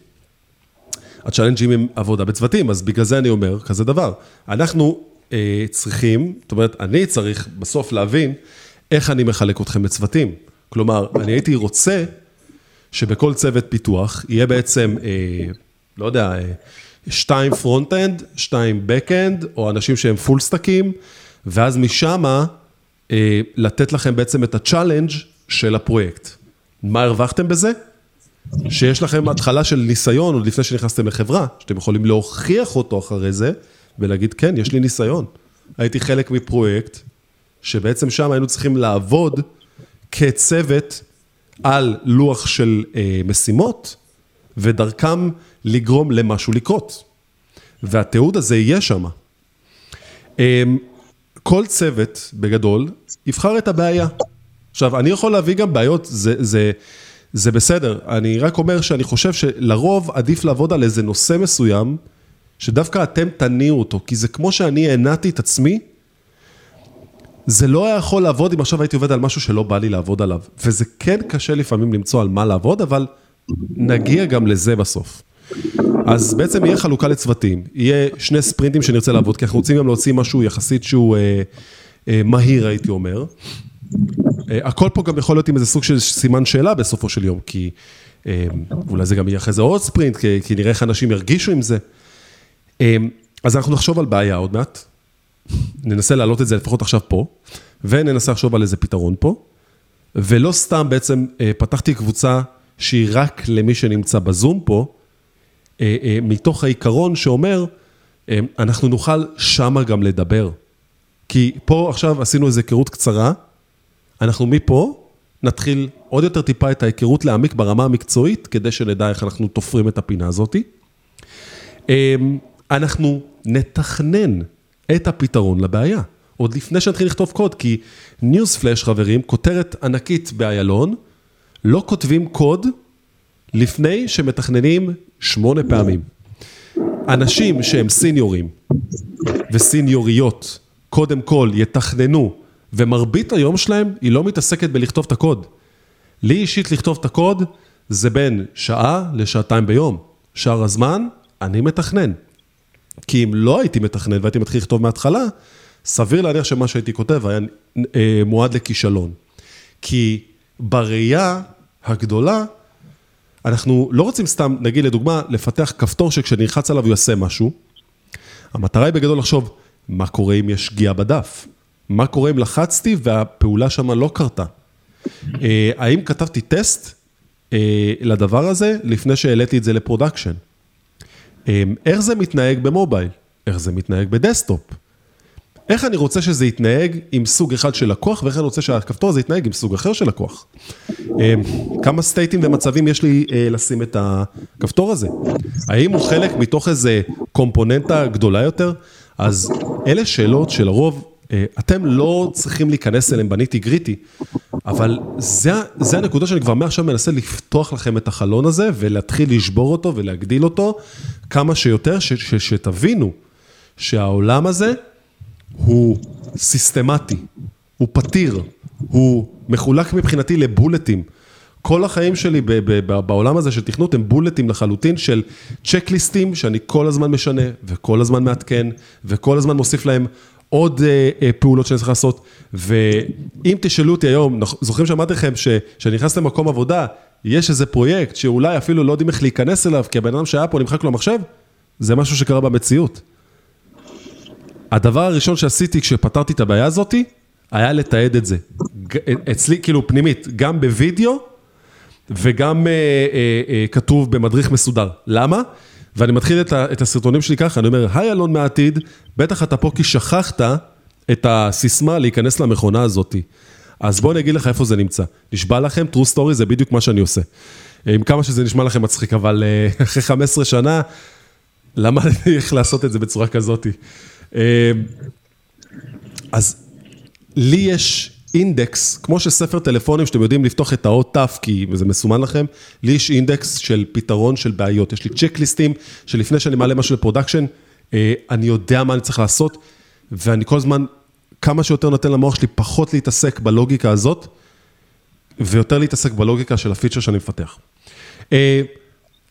הצ'אלנג'ים הם עבודה בצוותים, אז בגלל זה אני אומר כזה דבר. אנחנו אה, צריכים, זאת אומרת, אני צריך בסוף להבין איך אני מחלק אתכם לצוותים. כלומר, אני הייתי רוצה שבכל צוות פיתוח יהיה בעצם, אה, לא יודע, אה, שתיים front-end, שתיים back-end, או אנשים שהם full סטאקים, ואז משמה אה, לתת לכם בעצם את ה challenge של הפרויקט. מה הרווחתם בזה? שיש לכם התחלה של ניסיון, עוד לפני שנכנסתם לחברה, שאתם יכולים להוכיח אותו אחרי זה, ולהגיד, כן, יש לי ניסיון. הייתי חלק מפרויקט, שבעצם שם היינו צריכים לעבוד כצוות על לוח של אה, משימות, ודרכם לגרום למשהו לקרות. והתיעוד הזה יהיה שם. אמ, כל צוות, בגדול, יבחר את הבעיה. עכשיו, אני יכול להביא גם בעיות, זה, זה, זה בסדר. אני רק אומר שאני חושב שלרוב עדיף לעבוד על איזה נושא מסוים, שדווקא אתם תניעו אותו, כי זה כמו שאני הנעתי את עצמי, זה לא היה יכול לעבוד אם עכשיו הייתי עובד על משהו שלא בא לי לעבוד עליו. וזה כן קשה לפעמים למצוא על מה לעבוד, אבל נגיע גם לזה בסוף. אז בעצם יהיה חלוקה לצוותים, יהיה שני ספרינטים שנרצה לעבוד, כי אנחנו רוצים גם להוציא משהו יחסית שהוא אה, אה, מהיר, הייתי אומר. אה, הכל פה גם יכול להיות עם איזה סוג של סימן שאלה בסופו של יום, כי אה, אולי זה גם יהיה אחרי זה עוד ספרינט, כי, כי נראה איך אנשים ירגישו עם זה. אה, אז אנחנו נחשוב על בעיה עוד מעט, ננסה להעלות את זה לפחות עכשיו פה, וננסה לחשוב על איזה פתרון פה, ולא סתם בעצם אה, פתחתי קבוצה שהיא רק למי שנמצא בזום פה, מתוך העיקרון שאומר, אה, אנחנו נוכל שמה גם לדבר. כי פה עכשיו עשינו איזו היכרות קצרה, אנחנו מפה נתחיל עוד יותר טיפה את ההיכרות להעמיק ברמה המקצועית, כדי שנדע איך אנחנו תופרים את הפינה הזאתי. אנחנו נתכנן את הפתרון לבעיה, עוד לפני שנתחיל לכתוב קוד, כי ניוזפלאש, חברים, כותרת ענקית באיילון, לא כותבים קוד לפני שמתכננים שמונה פעמים. אנשים שהם סיניורים וסיניוריות, קודם כל יתכננו, ומרבית היום שלהם היא לא מתעסקת בלכתוב את הקוד. לי אישית לכתוב את הקוד זה בין שעה לשעתיים ביום. שאר הזמן, אני מתכנן. כי אם לא הייתי מתכנן והייתי מתחיל לכתוב מההתחלה, סביר להניח שמה שהייתי כותב היה אה, מועד לכישלון. כי בראייה הגדולה, אנחנו לא רוצים סתם, נגיד לדוגמה, לפתח כפתור שכשנלחץ עליו הוא יעשה משהו. המטרה היא בגדול לחשוב, מה קורה אם יש שגיאה בדף? מה קורה אם לחצתי והפעולה שם לא קרתה? אה, האם כתבתי טסט אה, לדבר הזה לפני שהעליתי את זה ל production? אה, איך זה מתנהג ב mobile? איך זה מתנהג ב desktop? איך אני רוצה שזה יתנהג עם סוג אחד של לקוח, ואיך אני רוצה שהכפתור הזה יתנהג עם סוג אחר של לקוח. כמה סטייטים ומצבים יש לי לשים את הכפתור הזה? האם הוא חלק מתוך איזה קומפוננטה גדולה יותר? אז אלה שאלות שלרוב אה, אתם לא צריכים להיכנס אליהם ב nitty gritty, אבל זה, זה הנקודה שאני כבר מעכשיו מנסה לפתוח לכם את החלון הזה ולהתחיל לשבור אותו ולהגדיל אותו כמה שיותר, ש, ש, שתבינו שהעולם הזה הוא סיסטמטי, הוא פתיר, הוא מחולק מבחינתי לבולטים. כל החיים שלי ב- ב- בעולם הזה של תכנות הם בולטים לחלוטין של צ'קליסטים שאני כל הזמן משנה וכל הזמן מעדכן וכל הזמן מוסיף להם עוד אה, אה, פעולות שאני צריך לעשות. ואם תשאלו אותי היום, זוכרים שאמרתי לכם שכשאני נכנס למקום עבודה, יש איזה פרויקט שאולי אפילו לא יודעים איך להיכנס אליו, כי הבן אדם שהיה פה נמחק לו המחשב, זה משהו שקרה במציאות. הדבר הראשון שעשיתי כשפתרתי את הבעיה הזאתי, היה לתעד את זה. אצלי, כאילו, פנימית, גם בווידאו וגם אה, אה, אה, כתוב במדריך מסודר. למה? ואני מתחיל את, ה, את הסרטונים שלי ככה, אני אומר, היי אלון מהעתיד, בטח אתה פה כי שכחת את הסיסמה להיכנס למכונה הזאתי. אז בואו אני אגיד לך איפה זה נמצא. נשבע לכם, true story זה בדיוק מה שאני עושה. עם כמה שזה נשמע לכם מצחיק, אבל אה, [LAUGHS] אחרי 15 שנה, למדתי איך לעשות את זה בצורה כזאתי. אה, אז לי יש אינדקס, כמו שספר טלפונים שאתם יודעים לפתוח את האות ת' כי זה מסומן לכם, לי יש אינדקס של פתרון של בעיות, יש לי צ'קליסטים שלפני שאני מעלה משהו ל production, אה, אני יודע מה אני צריך לעשות, ואני כל הזמן, כמה שיותר נותן למוח שלי פחות להתעסק בלוגיקה הזאת, ויותר להתעסק בלוגיקה של הפיצ'ר שאני מפתח.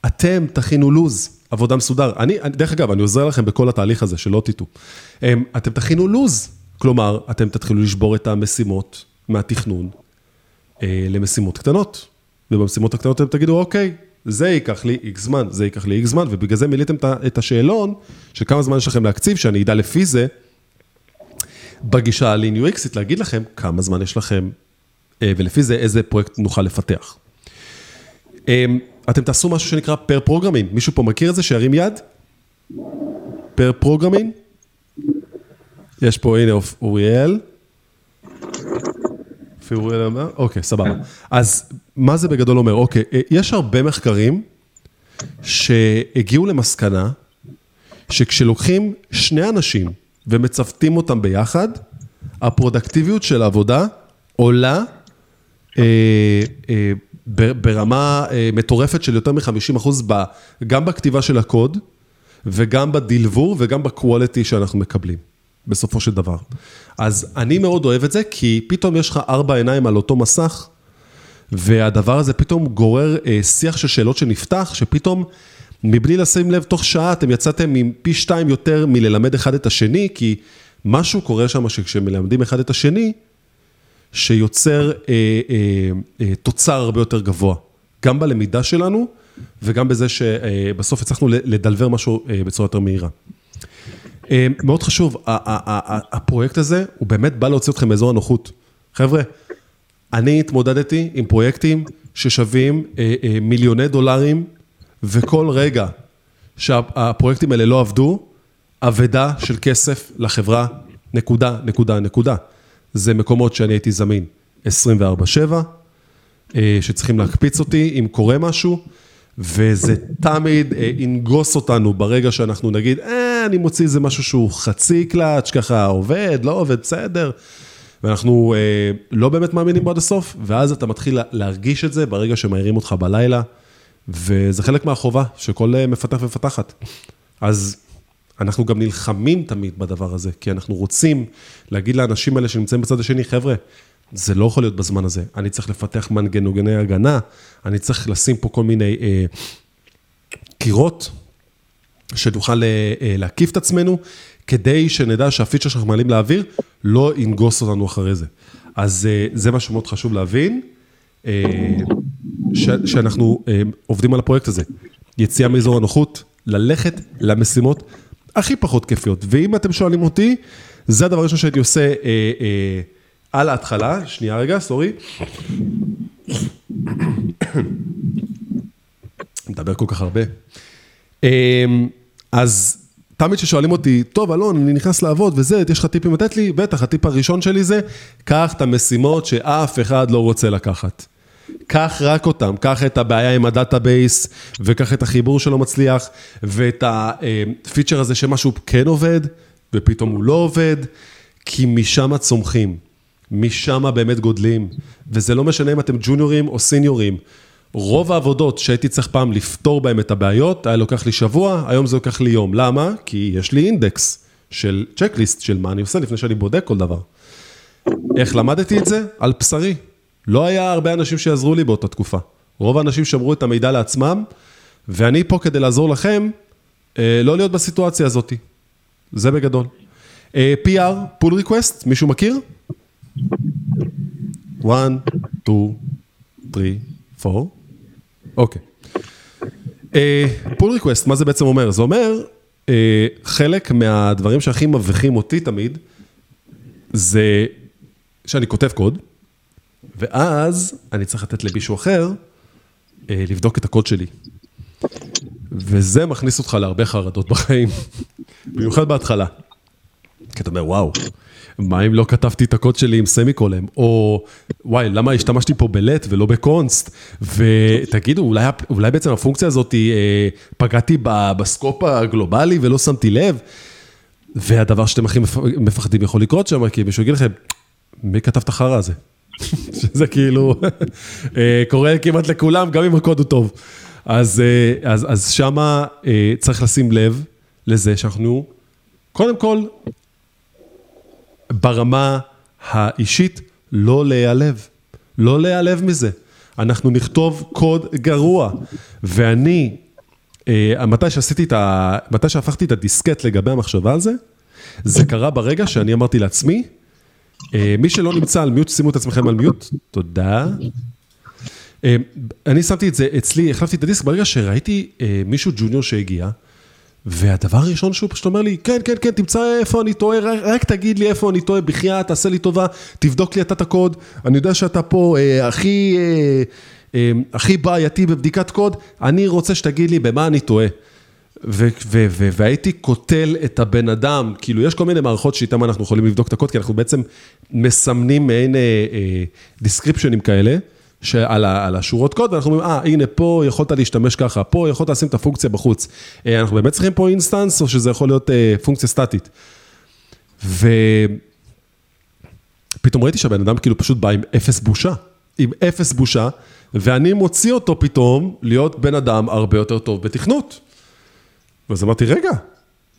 אתם תכינו לוז, עבודה מסודר. אני, דרך אגב, אני עוזר לכם בכל התהליך הזה, שלא תטעו. אה, אתם תכינו לוז. כלומר, אתם תתחילו לשבור את המשימות מהתכנון אה, למשימות קטנות. ובמשימות הקטנות אתם תגידו, אוקיי, זה ייקח לי איקס זמן, זה ייקח לי איקס זמן, ובגלל זה מילאתם את השאלון של כמה זמן יש לכם להקציב, שאני אדע לפי זה, בגישה UX ית, להגיד לכם כמה זמן יש לכם, אה, ולפי זה איזה פרויקט נוכל לפתח. אתם תעשו משהו שנקרא pair programming, מישהו פה מכיר את זה? שירים יד? pair programming? יש פה, הנה, אוריאל. אוריאל אמר, אוקיי, סבבה. אז מה זה בגדול אומר? אוקיי, אה, יש הרבה מחקרים שהגיעו למסקנה שכשלוקחים שני אנשים ומצוותים אותם ביחד, הפרודקטיביות של העבודה עולה אה, אה, ברמה אה, מטורפת של יותר מ-50 גם בכתיבה של הקוד, וגם בדלבור וגם בקואליטי שאנחנו מקבלים. בסופו של דבר. אז אני מאוד אוהב את זה, כי פתאום יש לך ארבע עיניים על אותו מסך, והדבר הזה פתאום גורר אה, שיח של שאלות שנפתח, שפתאום, מבלי לשים לב, תוך שעה אתם יצאתם עם פי שתיים יותר מללמד אחד את השני, כי משהו קורה שם שכשמלמדים אחד את השני, שיוצר אה, אה, אה, תוצר הרבה יותר גבוה, גם בלמידה שלנו, וגם בזה שבסוף הצלחנו לדלבר משהו אה, בצורה יותר מהירה. אה, מאוד חשוב, הפרויקט הזה, הוא באמת בא להוציא אתכם מאזור הנוחות. חבר'ה, אני התמודדתי עם פרויקטים ששווים אה, אה, מיליוני דולרים, וכל רגע שהפרויקטים האלה לא עבדו, אבדה של כסף לחברה, נקודה, נקודה, נקודה. זה מקומות שאני הייתי זמין 24-7, שצריכים להקפיץ אותי אם קורה משהו, וזה תמיד ינגוס אותנו ברגע שאנחנו נגיד, אה, אני מוציא איזה משהו שהוא חצי קלאץ', ככה עובד, לא עובד, בסדר. ואנחנו אה, לא באמת מאמינים בו עד הסוף, ואז אתה מתחיל להרגיש את זה ברגע שמעירים אותך בלילה, וזה חלק מהחובה שכל אה, מפתח ומפתחת. אז אנחנו גם נלחמים תמיד בדבר הזה, כי אנחנו רוצים להגיד לאנשים האלה שנמצאים בצד השני, חבר'ה, זה לא יכול להיות בזמן הזה, אני צריך לפתח מנגנוגני הגנה, אני צריך לשים פה כל מיני אה, קירות שנוכל אה, אה, להקיף את עצמנו, כדי שנדע שהפיצ'ר שאנחנו מעלים לאוויר לא ינגוס אותנו אחרי זה. אז אה, זה משהו מאוד חשוב להבין, אה, ש, שאנחנו אה, עובדים על הפרויקט הזה. יציאה מאזור הנוחות, ללכת למשימות הכי פחות כיפיות. ואם אתם שואלים אותי, זה הדבר הראשון שהייתי עושה אה, אה, על ההתחלה, שנייה רגע, סורי. [COUGHS] מדבר כל כך הרבה. אה, אז תמיד כששואלים אותי, טוב, אלון, אני נכנס לעבוד וזה, יש לך טיפים לתת לי? בטח, הטיפ הראשון שלי זה, קח את המשימות שאף אחד לא רוצה לקחת. קח רק אותם, קח את הבעיה עם ה database, וקח את החיבור שלא מצליח, ואת ה feature הזה שמשהו כן עובד, ופתאום הוא לא עובד, כי משם צומחים, משם באמת גודלים, וזה לא משנה אם אתם ג'וניורים או סיניורים. רוב העבודות שהייתי צריך פעם לפתור בהן את הבעיות, היה לוקח לי שבוע, היום זה לוקח לי יום. למה? כי יש לי אינדקס של צ'קליסט של מה אני עושה לפני שאני בודק כל דבר. איך למדתי את זה? על בשרי. לא היה הרבה אנשים שיעזרו לי באותה תקופה. רוב האנשים שמרו את המידע לעצמם, ואני פה כדי לעזור לכם, אה, לא להיות בסיטואציה הזאת. זה בגדול. אה, PR, pull request, מישהו מכיר? 1, 2, 3, 4. אוקיי. pull request, מה זה בעצם אומר? זה אומר, אה, חלק מהדברים שהכי מבכים אותי תמיד, זה שאני כותב קוד, ואז אני צריך לתת למישהו אחר אה, לבדוק את הקוד שלי. וזה מכניס אותך להרבה חרדות בחיים, [LAUGHS] במיוחד בהתחלה. כי אתה אומר, וואו, מה אם לא כתבתי את הקוד שלי עם סמי קולם? או, וואי, למה השתמשתי פה בלט ולא בקונסט? ותגידו, אולי, אולי בעצם הפונקציה הזאת, אה, פגעתי בסקופ הגלובלי ולא שמתי לב? והדבר שאתם הכי מפחדים יכול לקרות שם, כי מישהו יגיד לכם, מי כתב את החרא הזה? שזה כאילו אה, קורה כמעט לכולם, גם אם הקוד הוא טוב. אז, אה, אז, אז שמה אה, צריך לשים לב לזה שאנחנו, קודם כל, ברמה האישית, לא להיעלב. לא להיעלב מזה. אנחנו נכתוב קוד גרוע. ואני, מתי שעשיתי את ה... מתי שהפכתי את הדיסקט לגבי המחשבה על זה, זה קרה ברגע שאני אמרתי לעצמי, מי שלא נמצא על מיוט, שימו את עצמכם על מיוט, תודה. אה, אני שמתי את זה אצלי, החלפתי את הדיסק ברגע שראיתי אה, מישהו ג'וניור שהגיע, והדבר הראשון שהוא פשוט אומר לי, כן, כן, כן, תמצא איפה אני טועה, רק, רק תגיד לי איפה אני טועה, בחייאת, תעשה לי טובה, תבדוק לי אתה את הקוד, אני יודע שאתה פה אה, הכי, אה, אה, הכי בעייתי בבדיקת קוד, אני רוצה שתגיד לי במה אני טועה. והייתי קוטל את הבן אדם, כאילו יש כל מיני מערכות שאיתן אנחנו יכולים לבדוק את הקוד, כי אנחנו בעצם מסמנים מעין דיסקריפשנים אה, אה, כאלה, שעל על השורות קוד, ואנחנו אומרים, אה, הנה פה יכולת להשתמש ככה, פה יכולת לשים את הפונקציה בחוץ. אה, אנחנו באמת צריכים פה instance, או שזה יכול להיות אה, פונקציה סטטית. ופתאום ראיתי שהבן אדם כאילו פשוט בא עם אפס בושה, עם אפס בושה, ואני מוציא אותו פתאום להיות בן אדם הרבה יותר טוב בתכנות. ואז אמרתי, רגע,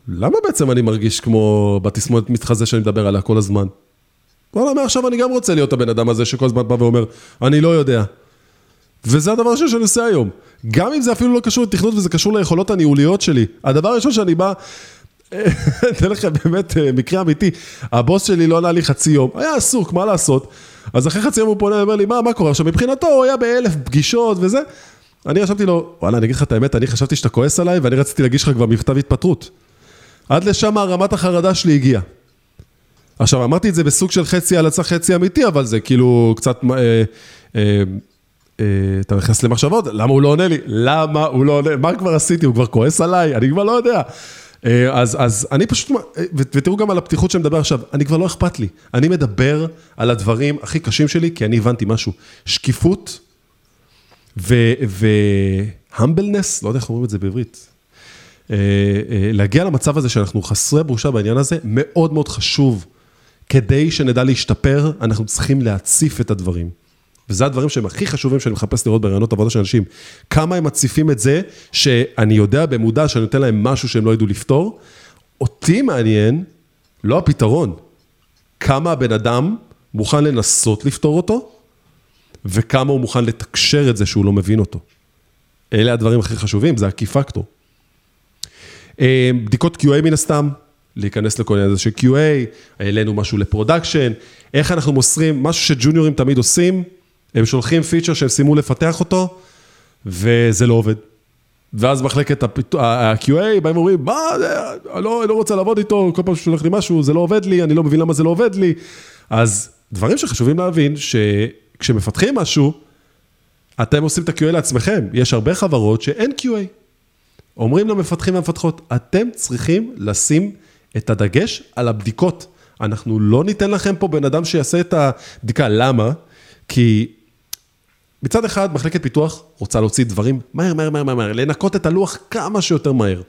למה בעצם אני מרגיש כמו בתסמונת מתחזה שאני מדבר עליה כל הזמן? וואלה, מעכשיו אני גם רוצה להיות הבן אדם הזה שכל הזמן בא ואומר, אני לא יודע. וזה הדבר הראשון שאני עושה היום. גם אם זה אפילו לא קשור לתכנות וזה קשור ליכולות הניהוליות שלי. הדבר הראשון שאני בא, [LAUGHS] אתן לכם באמת אה, מקרה אמיתי, הבוס שלי לא ענה לי חצי יום, היה עסוק, מה לעשות? אז אחרי חצי יום הוא פונה ואומר לי, מה, מה קורה עכשיו? מבחינתו הוא היה באלף פגישות וזה. אני רשמתי לו, וואלה, אני אגיד לך את האמת, אני חשבתי שאתה כועס עליי ואני רציתי להגיש לך כבר מכתב התפטרות. עד לשם רמת החרדה שלי הגיעה. עכשיו, אמרתי את זה בסוג של חצי הלצה, חצי אמיתי, אבל זה כאילו קצת... אה, אה, אה, אתה נכנס למחשבות, למה הוא לא עונה לי? למה הוא לא עונה? מה כבר עשיתי? הוא כבר כועס עליי? אני כבר לא יודע. אה, אז, אז אני פשוט, אה, ותראו גם על הפתיחות שאני מדבר עכשיו, אני כבר לא אכפת לי. אני מדבר על הדברים הכי קשים שלי, כי אני הבנתי משהו. שקיפות והמבלנס, לא יודע איך אומרים את זה בעברית, אה, אה, להגיע למצב הזה שאנחנו חסרי בושה בעניין הזה, מאוד מאוד חשוב. כדי שנדע להשתפר, אנחנו צריכים להציף את הדברים. וזה הדברים שהם הכי חשובים שאני מחפש לראות ברעיונות עבודה של אנשים. כמה הם מציפים את זה, שאני יודע במודע שאני נותן להם משהו שהם לא ידעו לפתור. אותי מעניין, לא הפתרון, כמה הבן אדם מוכן לנסות לפתור אותו, וכמה הוא מוכן לתקשר את זה שהוא לא מבין אותו. אלה הדברים הכי חשובים, זה ה-key factor. אה, בדיקות QA מן הסתם, להיכנס לכל העניין הזה של QA, העלינו משהו ל production, איך אנחנו מוסרים, משהו שג'וניורים תמיד עושים, הם שולחים feature שהם סיימו לפתח אותו, וזה לא עובד. ואז מחלקת ה-QA באים ואומרים, מה, אני לא, לא רוצה לעבוד איתו, כל פעם ששולח לי משהו, זה לא עובד לי, אני לא מבין למה זה לא עובד לי. אז דברים שחשובים להבין, שכשמפתחים משהו, אתם עושים את ה-QA לעצמכם. יש הרבה חברות שאין QA. אומרים למפתחים והמפתחות, אתם צריכים לשים את הדגש על הבדיקות. אנחנו לא ניתן לכם פה בן אדם שיעשה את הבדיקה. למה? כי מצד אחד, מחלקת פיתוח רוצה להוציא דברים מהר, מהר, מהר, מהר, לנקות את הלוח כמה שיותר מהר.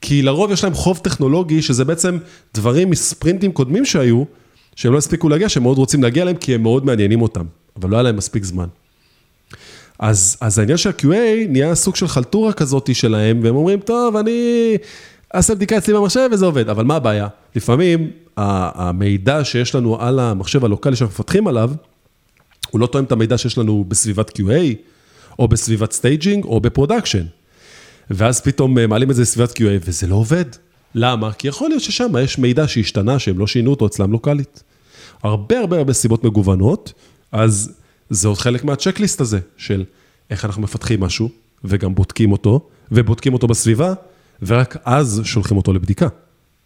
כי לרוב יש להם חוב טכנולוגי, שזה בעצם דברים מספרינטים קודמים שהיו, שהם לא הספיקו להגיע, שהם מאוד רוצים להגיע אליהם, כי הם מאוד מעניינים אותם, אבל לא היה להם מספיק זמן. אז, אז העניין של ה-QA נהיה סוג של חלטורה כזאת שלהם, והם אומרים, טוב, אני אעשה בדיקה אצלי במחשב וזה עובד, אבל מה הבעיה? לפעמים המידע שיש לנו על המחשב הלוקאלי שאנחנו מפתחים עליו, הוא לא תואם את המידע שיש לנו בסביבת QA, או בסביבת staging, או ב production. ואז פתאום מעלים את זה לסביבת QA, וזה לא עובד. למה? כי יכול להיות ששם יש מידע שהשתנה, שהם לא שינו אותו אצלם לוקאלית. הרבה הרבה הרבה סיבות מגוונות, אז זה עוד חלק מה checklist הזה, של איך אנחנו מפתחים משהו, וגם בודקים אותו, ובודקים אותו בסביבה, ורק אז שולחים אותו לבדיקה,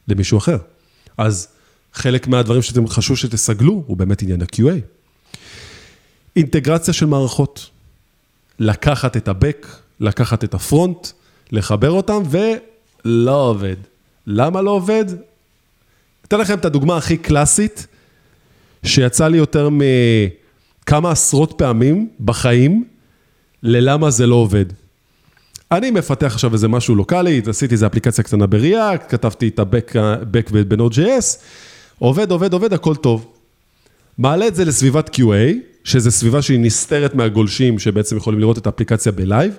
למישהו אחר. אז חלק מהדברים שאתם חשוב שתסגלו, הוא באמת עניין ה-QA. אינטגרציה של מערכות. לקחת את ה-Back, לקחת את הפרונט, לחבר אותם, ולא עובד. למה לא עובד? אתן לכם את הדוגמה הכי קלאסית, שיצא לי יותר מכמה עשרות פעמים בחיים, ללמה זה לא עובד. אני מפתח עכשיו איזה משהו לוקאלי, עשיתי איזה אפליקציה קטנה בריאקט, כתבתי את ה-Back ב-Node.js, עובד, עובד, עובד, הכל טוב. מעלה את זה לסביבת QA, שזו סביבה שהיא נסתרת מהגולשים, שבעצם יכולים לראות את האפליקציה ב live,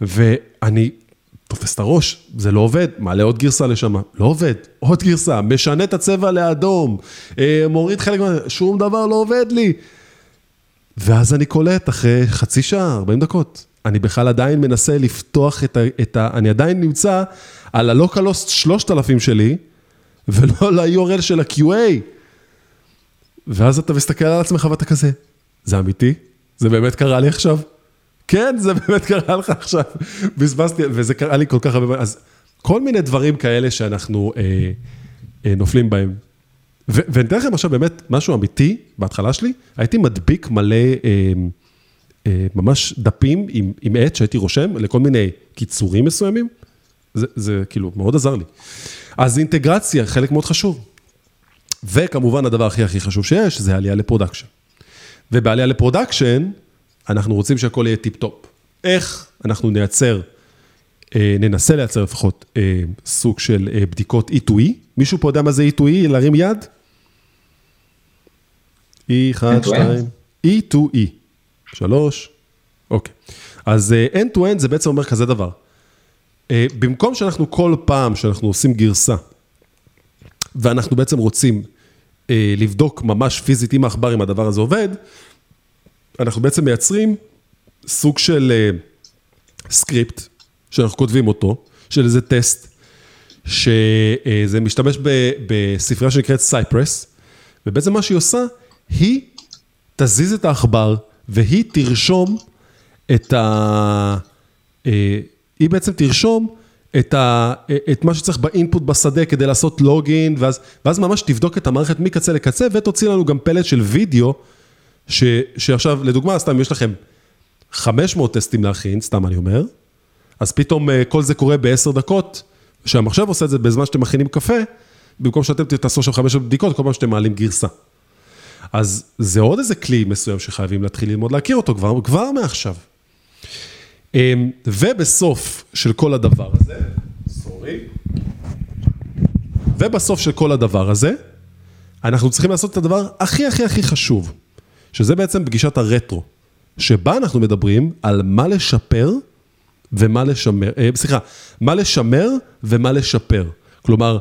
ואני תופס את הראש, זה לא עובד, מעלה עוד גרסה לשם, לא עובד, עוד גרסה, משנה את הצבע לאדום, אה, מוריד חלק מה... שום דבר לא עובד לי. ואז אני קולט אחרי חצי שעה, 40 דקות, אני בכלל עדיין מנסה לפתוח את ה... את ה אני עדיין נמצא על הלוקלוסט 3000 שלי, ולא ל-URL של ה-QA. ואז אתה מסתכל על עצמך ואתה כזה, זה אמיתי? זה באמת קרה לי עכשיו? כן, זה באמת קרה לך עכשיו. בזבזתי, וזה קרה לי כל כך הרבה, אז כל מיני דברים כאלה שאנחנו אה, אה, נופלים בהם. ואני אתן לכם עכשיו באמת משהו אמיתי, בהתחלה שלי, הייתי מדביק מלא, אה, אה, ממש דפים עם, עם עט שהייתי רושם לכל מיני קיצורים מסוימים. זה, זה כאילו מאוד עזר לי. אז אינטגרציה, חלק מאוד חשוב. וכמובן הדבר הכי הכי חשוב שיש, זה עלייה ל production. ובעלייה ל production, אנחנו רוצים שהכל יהיה טיפ-טופ. איך אנחנו נייצר, ננסה לייצר לפחות אה, סוג של אה, בדיקות E2E? מישהו פה יודע מה זה E2E? להרים יד? E1, 2, E2E. שלוש, אוקיי. אז end-to-end זה בעצם אומר כזה דבר. במקום שאנחנו כל פעם שאנחנו עושים גרסה, ואנחנו בעצם רוצים אה, לבדוק ממש פיזית עם העכבר אם הדבר הזה עובד, אנחנו בעצם מייצרים סוג של אה, סקריפט, שאנחנו כותבים אותו, של איזה טסט, שזה משתמש בספרייה שנקראת Cypress, ובעצם מה שהיא עושה, היא תזיז את העכבר, והיא תרשום את ה... אה, היא בעצם תרשום את, ה, את מה שצריך באינפוט בשדה כדי לעשות לוגין, ואז, ואז ממש תבדוק את המערכת מקצה לקצה, ותוציא לנו גם פלט של וידאו, ש, שעכשיו, לדוגמה, סתם יש לכם 500 טסטים להכין, סתם אני אומר, אז פתאום אה, כל זה קורה בעשר דקות, שהמחשב עושה את זה בזמן שאתם מכינים קפה, במקום שאתם תעשו עכשיו 500 בדיקות, כל פעם שאתם מעלים גרסה. אז זה עוד איזה כלי מסוים שחייבים להתחיל ללמוד להכיר אותו כבר, כבר מעכשיו. אמ, ובסוף של כל הדבר הזה, סורי, ובסוף של כל הדבר הזה, אנחנו צריכים לעשות את הדבר הכי הכי הכי חשוב, שזה בעצם פגישת הרטרו, שבה אנחנו מדברים על מה לשפר ומה לשמר, אה, סליחה, מה לשמר ומה לשפר. כלומר,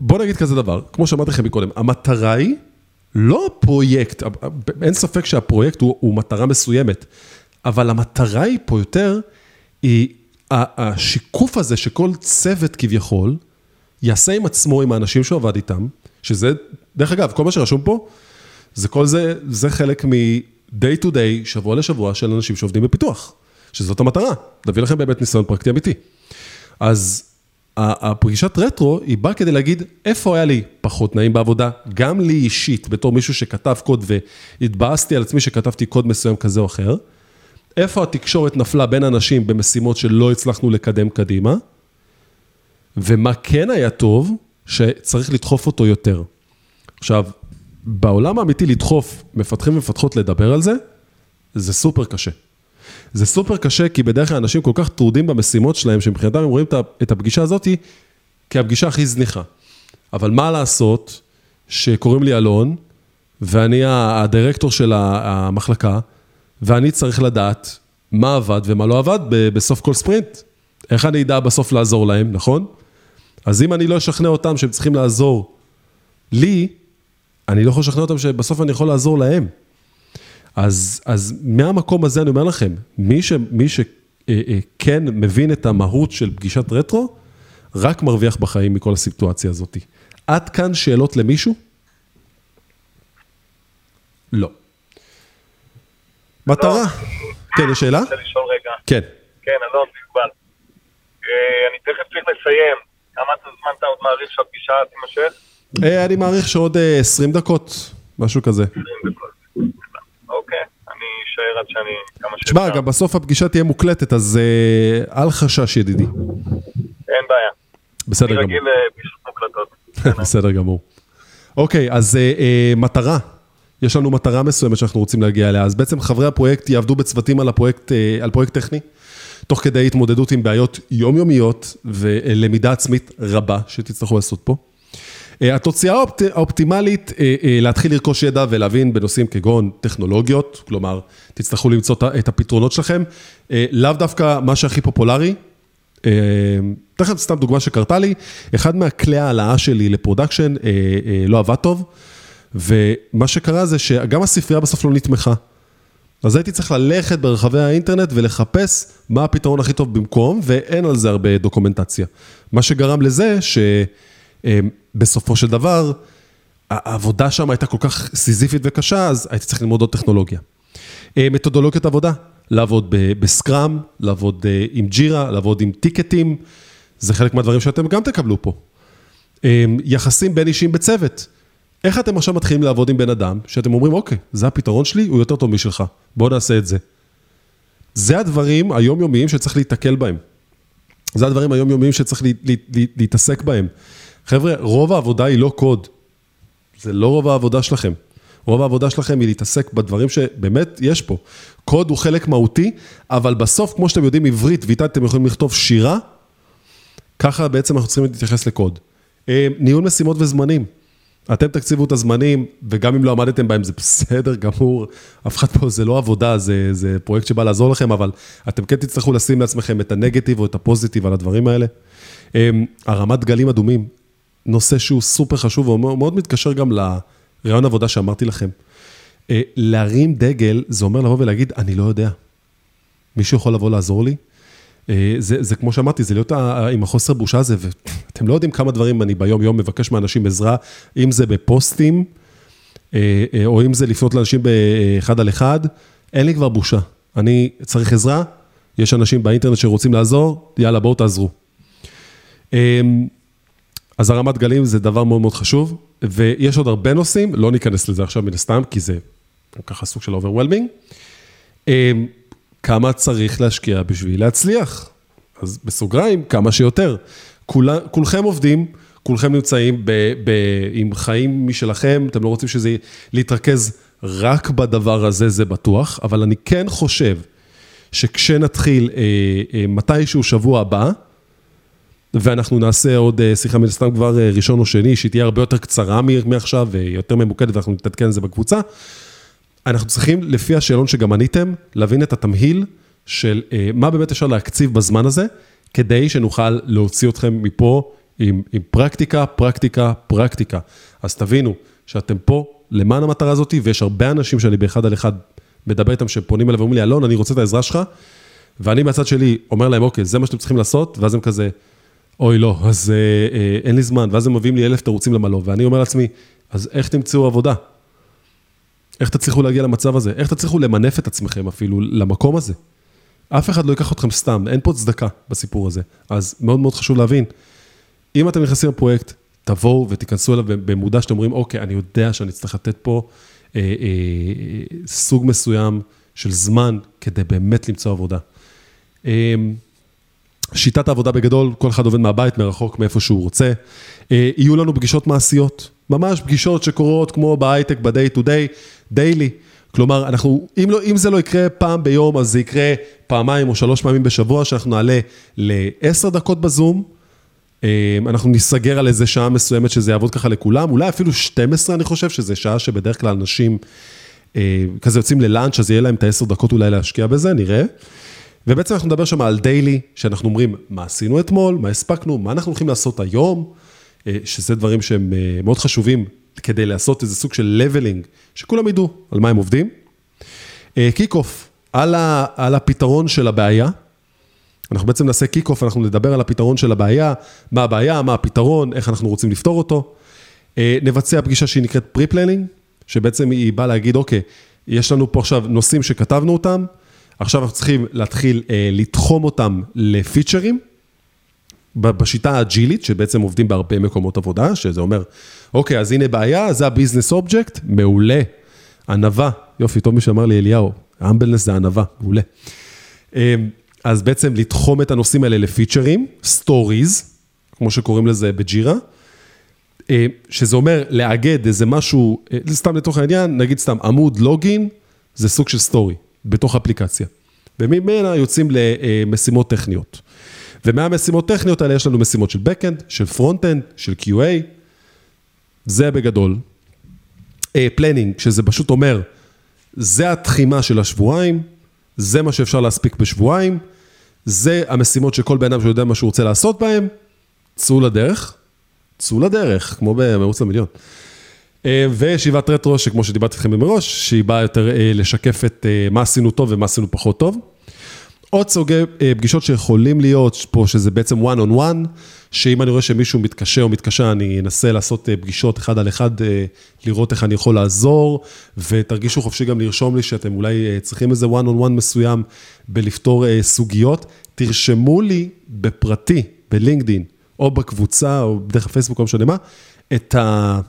בוא נגיד כזה דבר, כמו שאמרתי לכם מקודם, המטרה היא לא הפרויקט, אין ספק שהפרויקט הוא, הוא מטרה מסוימת. אבל המטרה היא פה יותר, היא השיקוף הזה שכל צוות כביכול, יעשה עם עצמו, עם האנשים שהוא עבד איתם, שזה, דרך אגב, כל מה שרשום פה, זה כל זה, זה חלק מ-day to day, שבוע לשבוע, של אנשים שעובדים בפיתוח, שזאת המטרה, להביא לכם באמת ניסיון פרקטי אמיתי. אז הפגישת רטרו, היא באה כדי להגיד, איפה היה לי פחות נעים בעבודה, גם לי אישית, בתור מישהו שכתב קוד והתבאסתי על עצמי שכתבתי קוד מסוים כזה או אחר, איפה התקשורת נפלה בין אנשים במשימות שלא הצלחנו לקדם קדימה, ומה כן היה טוב, שצריך לדחוף אותו יותר. עכשיו, בעולם האמיתי לדחוף מפתחים ומפתחות לדבר על זה, זה סופר קשה. זה סופר קשה, כי בדרך כלל אנשים כל כך טרודים במשימות שלהם, שמבחינתם הם רואים את הפגישה הזאת כהפגישה הכי זניחה. אבל מה לעשות שקוראים לי אלון, ואני הדירקטור של המחלקה, ואני צריך לדעת מה עבד ומה לא עבד בסוף כל ספרינט. איך אני אדע בסוף לעזור להם, נכון? אז אם אני לא אשכנע אותם שהם צריכים לעזור לי, אני לא יכול לשכנע אותם שבסוף אני יכול לעזור להם. אז, אז מהמקום הזה אני אומר לכם, מי, ש, מי שכן אה, אה, מבין את המהות של פגישת רטרו, רק מרוויח בחיים מכל הסיטואציה הזאת. עד כאן שאלות למישהו? לא. מטרה. כן, יש שאלה? אני רוצה לשאול רגע. כן. כן, אלון, יובל. אה, אני תכף צריך לסיים. כמה זמן אתה עוד מעריך שהפגישה תימשך? אני מעריך שעוד 20 דקות, משהו כזה. 20 דקות. אני אשאר עד שאני כמה שאפשר. תשמע, גם בסוף הפגישה תהיה מוקלטת, אז אה, אל חשש ידידי. אין בעיה. בסדר אני גמור. רגיל לפגישות מוקלטות. [LAUGHS] בסדר גמור. אוקיי, אז אה, אה, מטרה. יש לנו מטרה מסוימת שאנחנו רוצים להגיע אליה. אז בעצם חברי הפרויקט יעבדו בצוותים על, הפרויקט, אה, על פרויקט טכני, תוך כדי התמודדות עם בעיות יומיומיות ולמידה עצמית רבה שתצטרכו לעשות פה. אה, התוצאה האופט, האופטימלית, אה, אה, להתחיל לרכוש ידע ולהבין בנושאים כגון טכנולוגיות, כלומר, תצטרכו למצוא את הפתרונות שלכם, לאו דווקא מה שהכי פופולרי. תכף סתם דוגמה שקרתה לי, אחד מהכלי ההעלאה שלי ל production לא עבד טוב, ומה שקרה זה שגם הספרייה בסוף לא נתמכה. אז הייתי צריך ללכת ברחבי האינטרנט ולחפש מה הפתרון הכי טוב במקום, ואין על זה הרבה דוקומנטציה. מה שגרם לזה ש... בסופו של דבר, העבודה שם הייתה כל כך סיזיפית וקשה, אז הייתי צריך ללמוד עוד טכנולוגיה. אמ, מתודולוגיות עבודה, לעבוד בסקראם, לעבוד אה, עם ג'ירה, לעבוד עם טיקטים, זה חלק מהדברים שאתם גם תקבלו פה. אמ, יחסים בין אישים בצוות. איך אתם עכשיו מתחילים לעבוד עם בן אדם, שאתם אומרים, אוקיי, זה הפתרון שלי, הוא יותר טוב משלך, בואו נעשה את זה. זה הדברים היומיומיים שצריך להתקל בהם. זה הדברים היומיומיים שצריך להתעסק בהם. חבר'ה, רוב העבודה היא לא קוד. זה לא רוב העבודה שלכם. רוב העבודה שלכם היא להתעסק בדברים שבאמת יש פה. קוד הוא חלק מהותי, אבל בסוף, כמו שאתם יודעים עברית, ואיתה אתם יכולים לכתוב שירה, ככה בעצם אנחנו צריכים להתייחס לקוד. אה, ניהול משימות וזמנים. אתם תקציבו את הזמנים, וגם אם לא עמדתם בהם זה בסדר גמור, אף אחד פה זה לא עבודה, זה, זה פרויקט שבא לעזור לכם, אבל אתם כן תצטרכו לשים לעצמכם את הנגטיב או את הפוזיטיב על הדברים האלה. אה, הרמת דגלים אדומים, נושא שהוא סופר חשוב, והוא מאוד מתקשר גם לרעיון עבודה שאמרתי לכם. אה, להרים דגל, זה אומר לבוא ולהגיד, אני לא יודע. מישהו יכול לבוא לעזור לי? אה, זה, זה כמו שאמרתי, זה להיות עם החוסר בושה הזה, ואתם לא יודעים כמה דברים אני ביום-יום מבקש מאנשים עזרה, אם זה בפוסטים, אה, או אם זה לפנות לאנשים באחד על אחד, אין לי כבר בושה. אני צריך עזרה, יש אנשים באינטרנט שרוצים לעזור, יאללה, בואו תעזרו. אז הרמת גלים זה דבר מאוד מאוד חשוב, ויש עוד הרבה נושאים, לא ניכנס לזה עכשיו מן הסתם, כי זה ככה סוג של overwhelming. כמה צריך להשקיע בשביל להצליח? אז בסוגריים, כמה שיותר. כול, כולכם עובדים, כולכם נמצאים ב, ב, עם חיים משלכם, אתם לא רוצים שזה להתרכז רק בדבר הזה, זה בטוח, אבל אני כן חושב שכשנתחיל אה, אה, מתישהו שבוע הבא, ואנחנו נעשה עוד אה, שיחה מן הסתם כבר אה, ראשון או שני, שהיא תהיה הרבה יותר קצרה מעכשיו ויותר ממוקדת, ואנחנו נתעדכן על זה בקבוצה. אנחנו צריכים, לפי השאלון שגם עניתם, להבין את התמהיל של אה, מה באמת אפשר להקציב בזמן הזה, כדי שנוכל להוציא אתכם מפה עם, עם פרקטיקה, פרקטיקה, פרקטיקה. אז תבינו שאתם פה למען המטרה הזאת, ויש הרבה אנשים שאני באחד על אחד מדבר איתם, שפונים אליי ואומרים לי, אלון, אני רוצה את העזרה שלך, ואני מהצד שלי אומר להם, אוקיי, זה מה שאתם צריכים לעשות, ואז הם כזה, אוי לא, אז אה, אה, אין לי זמן, ואז הם מביאים לי אלף תירוצים למה לא, ואני אומר לעצמי, אז איך תמצאו עבודה? איך תצליחו להגיע למצב הזה? איך תצליחו למנף את עצמכם אפילו למקום הזה? אף אחד לא ייקח אתכם סתם, אין פה צדקה בסיפור הזה. אז מאוד מאוד חשוב להבין, אם אתם נכנסים לפרויקט, תבואו ותיכנסו אליו במודע שאתם אומרים, אוקיי, אני יודע שאני אצטרך לתת פה אה, אה, סוג מסוים של זמן כדי באמת למצוא עבודה. אה, שיטת העבודה בגדול, כל אחד עובד מהבית, מרחוק, מאיפה שהוא רוצה. אה, יהיו לנו פגישות מעשיות, ממש פגישות שקורות כמו בהייטק, ב-day to day, daily. כלומר, אנחנו, אם, לא, אם זה לא יקרה פעם ביום, אז זה יקרה פעמיים או שלוש פעמים בשבוע, שאנחנו נעלה לעשר דקות בזום, אה, אנחנו ניסגר על איזה שעה מסוימת שזה יעבוד ככה לכולם, אולי אפילו 12 אני חושב, שזה שעה שבדרך כלל אנשים אה, כזה יוצאים ל lunch, אז יהיה להם את העשר דקות אולי להשקיע בזה, נראה. ובעצם אנחנו נדבר שם על daily, שאנחנו אומרים מה עשינו אתמול, מה הספקנו, מה אנחנו הולכים לעשות היום, אה, שזה דברים שהם מאוד חשובים כדי לעשות איזה סוג של leveling, שכולם ידעו על מה הם עובדים. kick off, על, על הפתרון של הבעיה. אנחנו בעצם נעשה kick off, אנחנו נדבר על הפתרון של הבעיה, מה הבעיה, מה הפתרון, איך אנחנו רוצים לפתור אותו. אה, נבצע פגישה שהיא נקראת pre-planning, שבעצם היא באה להגיד, אוקיי, יש לנו פה עכשיו נושאים שכתבנו אותם, עכשיו אנחנו צריכים להתחיל אה, לתחום אותם לפיצ'רים, בשיטה האג'ילית, שבעצם עובדים בהרבה מקומות עבודה, שזה אומר, אוקיי, אז הנה בעיה, זה ה business object, מעולה. ענווה, יופי, טוב מי שאמר לי אליהו, humbleness זה ענווה, מעולה. אה, אז בעצם לתחום את הנושאים האלה לפיצ'רים, stories, כמו שקוראים לזה ב Jira, אה, שזה אומר לאגד איזה משהו, אה, סתם לתוך העניין, נגיד סתם עמוד login, זה סוג של story, בתוך אפליקציה. וממנה יוצאים למשימות טכניות. ומהמשימות טכניות האלה יש לנו משימות של Backend, של Frontend, של QA, זה בגדול. planning, אה, שזה פשוט אומר, זה התחימה של השבועיים, זה מה שאפשר להספיק בשבועיים, זה המשימות שכל בן אדם שיודע מה שהוא רוצה לעשות בהם, צאו לדרך, צאו לדרך, כמו במרוץ למיליון. אה, וישיבת רטרו, שכמו שדיברתי איתכם מראש, שהיא באה יותר אה, לשקף את אה, מה עשינו טוב ומה עשינו פחות טוב. עוד סוגי פגישות שיכולים להיות פה, שזה בעצם one on one, שאם אני רואה שמישהו מתקשה או מתקשה, אני אנסה לעשות פגישות אחד על אחד, לראות איך אני יכול לעזור, ותרגישו חופשי גם לרשום לי שאתם אולי צריכים איזה one on one מסוים בלפתור סוגיות. תרשמו לי בפרטי, בלינקדין, או בקבוצה, או בדרך הפייסבוק, לא משנה מה, את ה...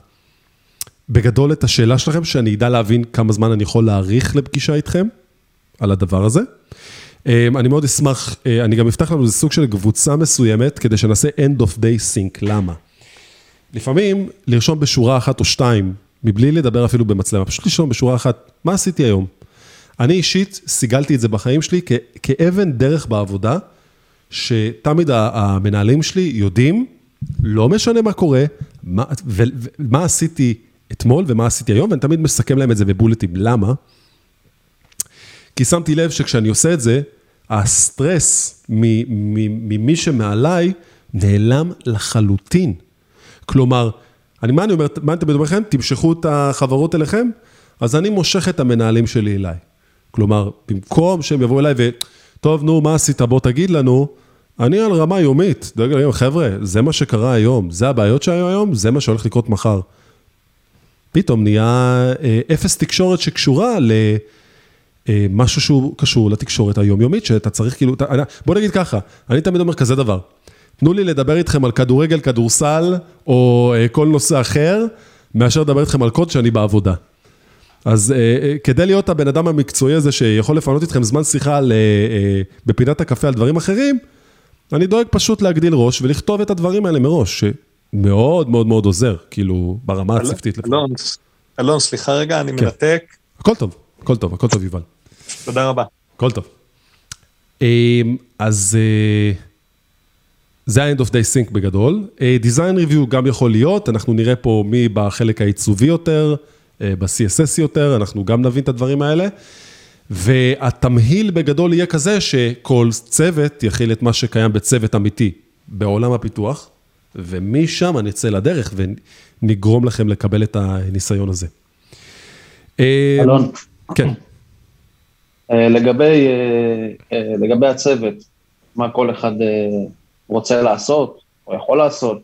בגדול את השאלה שלכם, שאני אדע להבין כמה זמן אני יכול להאריך לפגישה איתכם על הדבר הזה. אמ, אני מאוד אשמח, אה, אני גם אפתח לנו איזה סוג של קבוצה מסוימת, כדי שנעשה end of day sync, למה? לפעמים לרשום בשורה אחת או שתיים, מבלי לדבר אפילו במצלמה, פשוט לרשום בשורה אחת, מה עשיתי היום? אני אישית סיגלתי את זה בחיים שלי כ- כאבן דרך בעבודה, שתמיד המנהלים שלי יודעים, לא משנה מה קורה, מה, ומה עשיתי אתמול ומה עשיתי היום, ואני תמיד מסכם להם את זה בבולטים. למה? כי שמתי לב שכשאני עושה את זה, הסטרס ממי שמעליי נעלם לחלוטין. כלומר, אני, מה אני אומר, מה אני תמיד אומר לכם? תמשכו את החברות אליכם, אז אני מושך את המנהלים שלי אליי. כלומר, במקום שהם יבואו אליי ו... טוב, נו, מה עשית? בוא תגיד לנו. אני על רמה יומית, דואג היום, חבר'ה, זה מה שקרה היום, זה הבעיות שהיו היום, זה מה שהולך לקרות מחר. פתאום נהיה אה, אפס תקשורת שקשורה למשהו אה, שהוא קשור לתקשורת היומיומית, שאתה צריך כאילו, אתה, בוא נגיד ככה, אני תמיד אומר כזה דבר, תנו לי לדבר איתכם על כדורגל, כדורסל, או אה, כל נושא אחר, מאשר לדבר איתכם על קוד שאני בעבודה. אז uh, כדי להיות הבן אדם המקצועי הזה שיכול לפנות איתכם זמן שיחה ל, בפינת הקפה על דברים אחרים, אני דואג פשוט להגדיל ראש ולכתוב את הדברים האלה מראש, שמאוד מאוד מאוד עוזר, כאילו, ברמה הצוותית. אלון, אלון, סליחה רגע, אני כן. מנתק. הכל טוב, הכל טוב, הכל טוב, יובל. תודה רבה. הכל טוב. אז זה ה-end of day sync בגדול. design review גם יכול להיות, אנחנו נראה פה מי בחלק העיצובי יותר. אה, ב-CSS יותר, אנחנו גם נבין את הדברים האלה. והתמהיל בגדול יהיה כזה שכל צוות יכיל את מה שקיים בצוות אמיתי בעולם הפיתוח, ומשם נצא לדרך ונגרום לכם לקבל את הניסיון הזה. אה, אלון. כן. אה, לגבי, לגבי הצוות, מה כל אחד רוצה לעשות, או יכול לעשות.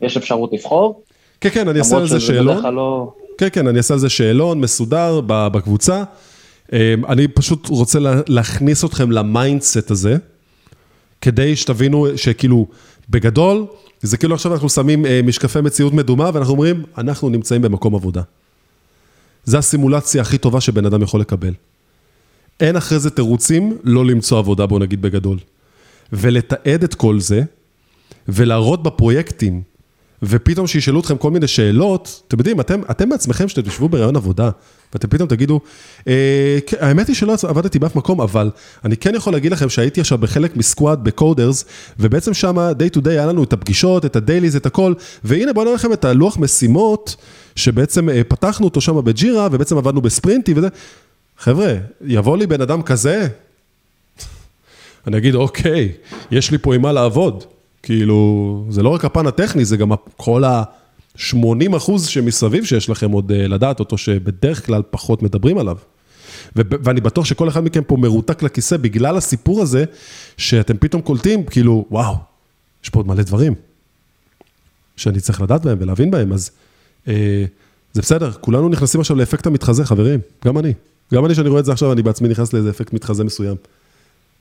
יש אפשרות לבחור. כן, כן, אני אעשה על זה שאלון. לא... כן, כן, אני אעשה על זה שאלון מסודר בקבוצה. אה, אני פשוט רוצה להכניס אתכם ל mindset הזה, כדי שתבינו שכאילו, בגדול, זה כאילו עכשיו אנחנו שמים אה, משקפי מציאות מדומה, ואנחנו אומרים, אנחנו נמצאים במקום עבודה. זה הסימולציה הכי טובה שבן אדם יכול לקבל. אין אחרי זה תירוצים לא למצוא עבודה, בוא נגיד בגדול. ולתעד את כל זה, ולהראות בפרויקטים, ופתאום שישאלו אתכם כל מיני שאלות, אתם יודעים, אתם, אתם בעצמכם, שאתם תשבו בראיון עבודה, ואתם פתאום תגידו, אה, כן, האמת היא שלא עבדתי באף מקום, אבל אני כן יכול להגיד לכם שהייתי עכשיו בחלק מסקוואד בקודרס, ובעצם שם, day to day, היה לנו את הפגישות, את הדייליז, את הכל, והנה בואו נראה לכם את הלוח משימות, שבעצם אה, פתחנו אותו שם בג'ירה, ובעצם עבדנו בספרינטי וזה. חבר'ה, יבוא לי בן אדם כזה, אני אגיד, אוקיי, יש לי פה עם מה לעבוד. כאילו, זה לא רק הפן הטכני, זה גם כל ה-80 אחוז שמסביב שיש לכם עוד אה, לדעת אותו, שבדרך כלל פחות מדברים עליו. ואני בטוח שכל אחד מכם פה מרותק לכיסא בגלל הסיפור הזה, שאתם פתאום קולטים, כאילו, וואו, יש פה עוד מלא דברים שאני צריך לדעת בהם ולהבין בהם, אז אה, זה בסדר, כולנו נכנסים עכשיו לאפקט המתחזה, חברים, גם אני. גם אני, שאני רואה את זה עכשיו, אני בעצמי נכנס לאיזה אפקט מתחזה מסוים.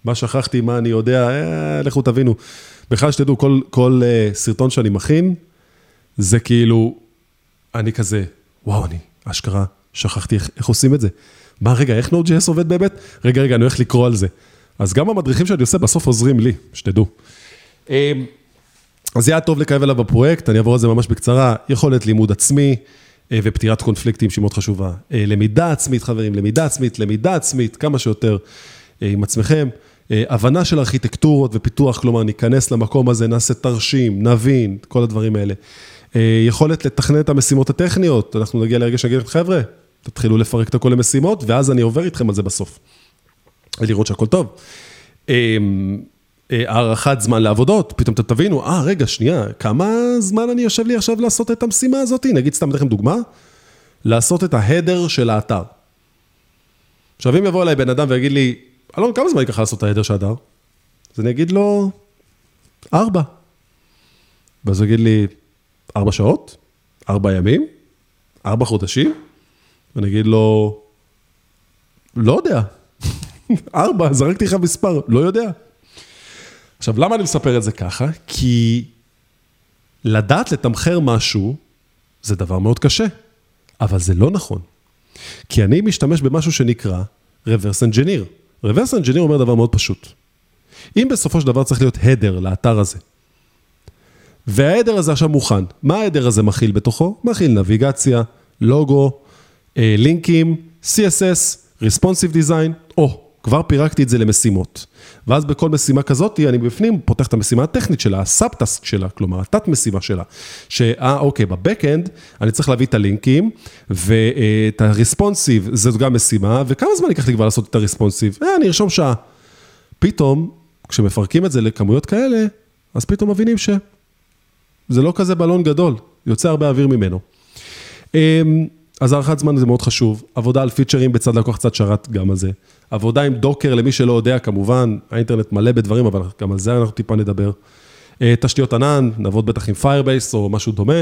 מה שכחתי, מה אני יודע, אה, לכו תבינו. בכלל שתדעו, כל, כל uh, סרטון שאני מכין, זה כאילו, אני כזה, וואו, אני אשכרה שכחתי איך, איך עושים את זה. מה, רגע, איך Node.js עובד באמת? רגע, רגע, אני הולך לקרוא על זה. אז גם המדריכים שאני עושה בסוף עוזרים לי, שתדעו. אמ, אז יהיה טוב לקרב אליו בפרויקט, אני אעבור על זה ממש בקצרה. יכולת לימוד עצמי אה, ופתירת קונפליקטים שהיא מאוד חשובה. אה, למידה עצמית, חברים, למידה עצמית, למידה עצמית, כמה שיותר עם עצמכם. אה, הבנה של ארכיטקטורות ופיתוח, כלומר, ניכנס למקום הזה, נעשה תרשים, נבין, כל הדברים האלה. אה, יכולת לתכנן את המשימות הטכניות, אנחנו נגיע לרגע שנגיד, חבר'ה, תתחילו לפרק את הכל למשימות, ואז אני עובר איתכם על זה בסוף. ולראות שהכל טוב. אה, הארכת זמן לעבודות, פתאום אתם תבינו, אה, רגע, שנייה, כמה זמן אני יושב לי עכשיו לעשות את המשימה הזאת? נגיד, סתם לכם דוגמה, לעשות את ההדר של האתר. עכשיו, אם יבוא אליי בן אדם ויגיד לי, אלון, כמה זמן ייקח לעשות את העדר של הדר? אז אני אגיד לו, ארבע. ואז הוא יגיד לי, ארבע שעות? ארבע ימים? ארבע חודשים? ואני אגיד לו, לא יודע. [LAUGHS] ארבע, זרקתי לך מספר, לא יודע. עכשיו, למה אני מספר את זה ככה? כי לדעת לתמחר משהו זה דבר מאוד קשה, אבל זה לא נכון. כי אני משתמש במשהו שנקרא reverse engineer. רוורס אנג'יניר אומר דבר מאוד פשוט. אם בסופו של דבר צריך להיות הדר לאתר הזה, וההדר הזה עכשיו מוכן, מה ההדר הזה מכיל בתוכו? מכיל נביגציה, לוגו, אה, לינקים, CSS, Responsive Design, או, כבר פירקתי את זה למשימות. ואז בכל משימה כזאת, אני בפנים פותח את המשימה הטכנית שלה, הסאב-טסק שלה, כלומר, התת משימה שלה. שאה, אוקיי, בבקאנד, אני צריך להביא את הלינקים, ואת הריספונסיב, זו גם משימה, וכמה זמן ייקח לי כבר לעשות את הריספונסיב? אה, אני ארשום שעה. פתאום, כשמפרקים את זה לכמויות כאלה, אז פתאום מבינים ש... זה לא כזה בלון גדול, יוצא הרבה אוויר ממנו. אז הארכת זמן זה מאוד חשוב, עבודה על פיצ'רים בצד לקוח קצת שרת גם על זה. עבודה עם דוקר, למי שלא יודע, כמובן, האינטרנט מלא בדברים, אבל גם על זה אנחנו טיפה נדבר. אה, תשתיות ענן, נעבוד בטח עם Firebase או משהו דומה.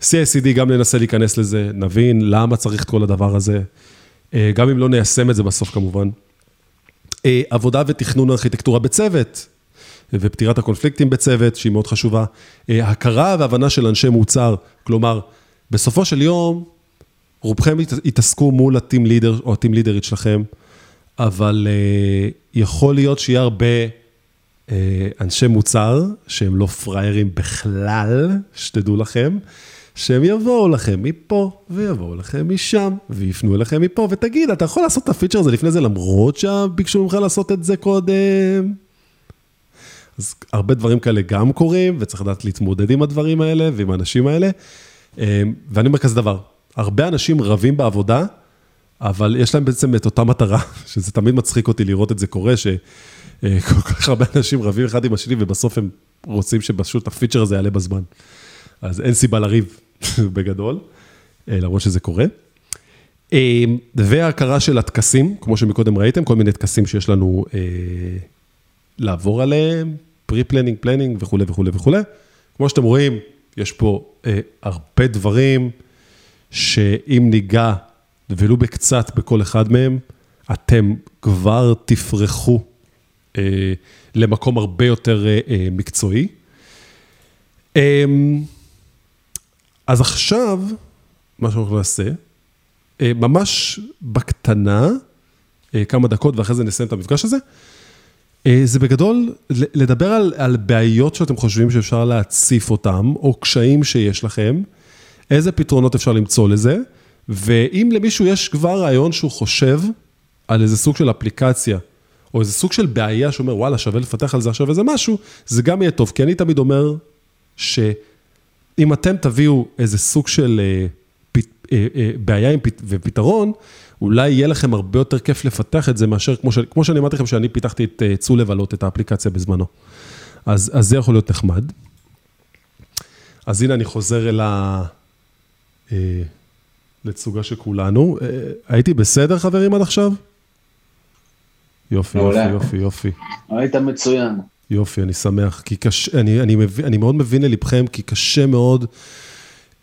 CICD, גם ננסה להיכנס לזה, נבין למה צריך את כל הדבר הזה, אה, גם אם לא ניישם את זה בסוף כמובן. אה, עבודה ותכנון ארכיטקטורה בצוות, ופתירת הקונפליקטים בצוות, שהיא מאוד חשובה. הכרה והבנה של אנשי מוצר, כלומר, בסופו של יום, רובכם יתעסקו מול הטים לידר או הטים לידרית שלכם, אבל uh, יכול להיות שיהיה הרבה uh, אנשי מוצר שהם לא פראיירים בכלל, שתדעו לכם, שהם יבואו לכם מפה ויבואו לכם משם ויפנו אליכם מפה, ותגיד, אתה יכול לעשות את הפיצ'ר הזה לפני זה למרות שביקשו ממך לעשות את זה קודם? אז הרבה דברים כאלה גם קורים, וצריך לדעת להתמודד עם הדברים האלה ועם האנשים האלה. אה, ואני אומר כזה דבר, הרבה אנשים רבים בעבודה, אבל יש להם בעצם את אותה מטרה, [LAUGHS] שזה תמיד מצחיק אותי לראות את זה קורה, שכל [LAUGHS] כך הרבה אנשים רבים אחד עם השני, ובסוף הם רוצים שפשוט הפיצ'ר הזה יעלה בזמן. אז אין סיבה לריב [LAUGHS] בגדול, אה, למרות שזה קורה. אה, וההכרה של הטקסים, כמו שמקודם ראיתם, כל מיני טקסים שיש לנו אה, לעבור עליהם, pre-planning, planning וכולי וכולי וכולי. כמו שאתם רואים, יש פה אה, הרבה דברים שאם ניגע ולו בקצת בכל אחד מהם, אתם כבר תפרחו אה, למקום הרבה יותר אה, אה, מקצועי. אה, אז עכשיו, מה שאנחנו נעשה, אה, ממש בקטנה, אה, כמה דקות ואחרי זה נסיים את המפגש הזה, אה, זה בגדול לדבר על, על בעיות שאתם חושבים שאפשר להציף אותם, או קשיים שיש לכם, איזה פתרונות אפשר למצוא לזה, ואם למישהו יש כבר רעיון שהוא חושב על איזה סוג של אפליקציה, או איזה סוג של בעיה שאומר, וואלה, שווה לפתח על זה עכשיו איזה משהו, זה גם יהיה טוב, כי אני תמיד אומר שאם אתם תביאו איזה סוג של אה, אה, אה, בעיה ופתרון, אולי יהיה לכם הרבה יותר כיף לפתח את זה מאשר, כמו, ש, כמו שאני אמרתי לכם, שאני פיתחתי את צו לבלות, את האפליקציה בזמנו. אז, אז זה יכול להיות נחמד. אז הנה אני חוזר אל ה... אה, לתצוגה של כולנו. אה, הייתי בסדר, חברים, עד עכשיו? יופי, יופי, יופי, יופי. היית מצוין. יופי, אני שמח, כי קשה, אני, אני, מבין, אני מאוד מבין ללבכם, כי קשה מאוד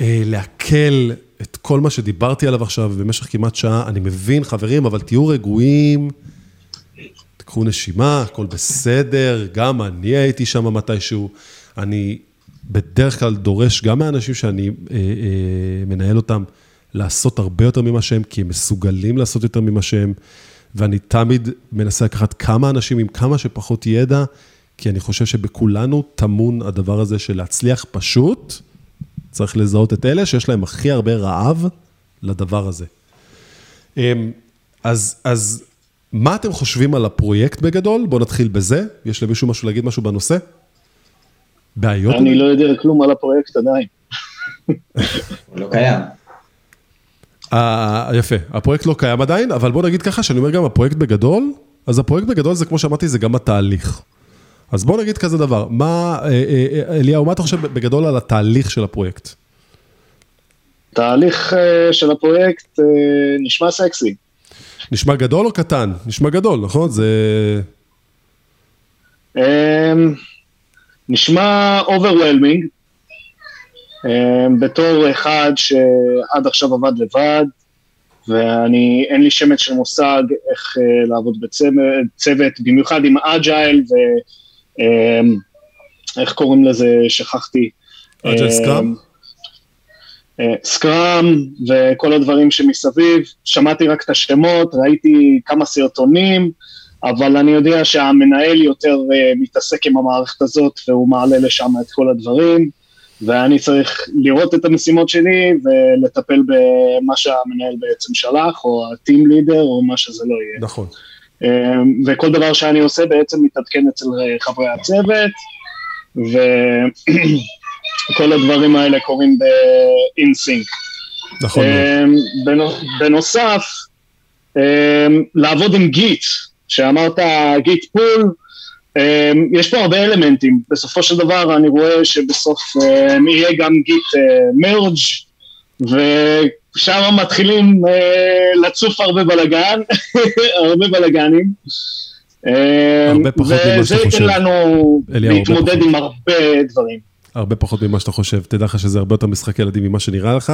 אה, לעכל את כל מה שדיברתי עליו עכשיו במשך כמעט שעה. אני מבין, חברים, אבל תהיו רגועים, תקחו נשימה, הכל בסדר, גם אני הייתי שם מתישהו. אני בדרך כלל דורש, גם מהאנשים שאני אה, אה, מנהל אותם, לעשות הרבה יותר ממה שהם, כי הם מסוגלים לעשות יותר ממה שהם, ואני תמיד מנסה לקחת כמה אנשים עם כמה שפחות ידע, כי אני חושב שבכולנו טמון הדבר הזה של להצליח פשוט, צריך לזהות את אלה שיש להם הכי הרבה רעב לדבר הזה. אמ, אז, אז מה אתם חושבים על הפרויקט בגדול? בואו נתחיל בזה. יש למישהו משהו להגיד משהו בנושא? בעיות? אני לא יודע כלום על הפרויקט עדיין. הוא לא קיים. Uh, יפה, הפרויקט לא קיים עדיין, אבל בוא נגיד ככה, שאני אומר גם הפרויקט בגדול, אז הפרויקט בגדול זה כמו שאמרתי, זה גם התהליך. אז בוא נגיד כזה דבר, מה, אה, אה, אליהו, מה אתה חושב בגדול על התהליך של הפרויקט? תהליך של הפרויקט נשמע סקסי. נשמע גדול או קטן? נשמע גדול, נכון? זה... נשמע overwhelming, בתור אחד שעד עכשיו עבד לבד, ואני, אין לי שמץ של מושג איך לעבוד בצוות, במיוחד עם Agile ואיך קוראים לזה, שכחתי. Agile Scrum? Scrum וכל הדברים שמסביב, שמעתי רק את השמות, ראיתי כמה סרטונים, אבל אני יודע שהמנהל יותר מתעסק עם המערכת הזאת והוא מעלה לשם את כל הדברים. ואני צריך לראות את המשימות שלי ולטפל במה שהמנהל בעצם שלח, או ה-team leader, או מה שזה לא יהיה. נכון. וכל דבר שאני עושה בעצם מתעדכן אצל חברי הצוות, וכל [CLEARS THROAT] הדברים האלה קורים ב-in-sync. נכון. בנוסף, לעבוד עם גיט, שאמרת גיט פול, יש פה הרבה אלמנטים, בסופו של דבר אני רואה שבסוף יהיה גם גיט מרג' ושם מתחילים לצוף הרבה בלאגן, [LAUGHS] הרבה בלאגנים. הרבה פחות ממה שאתה חושב. וזה ייתן לנו להתמודד עם הרבה דברים. הרבה פחות ממה שאתה חושב, תדע לך שזה הרבה יותר משחק ילדים ממה שנראה לך.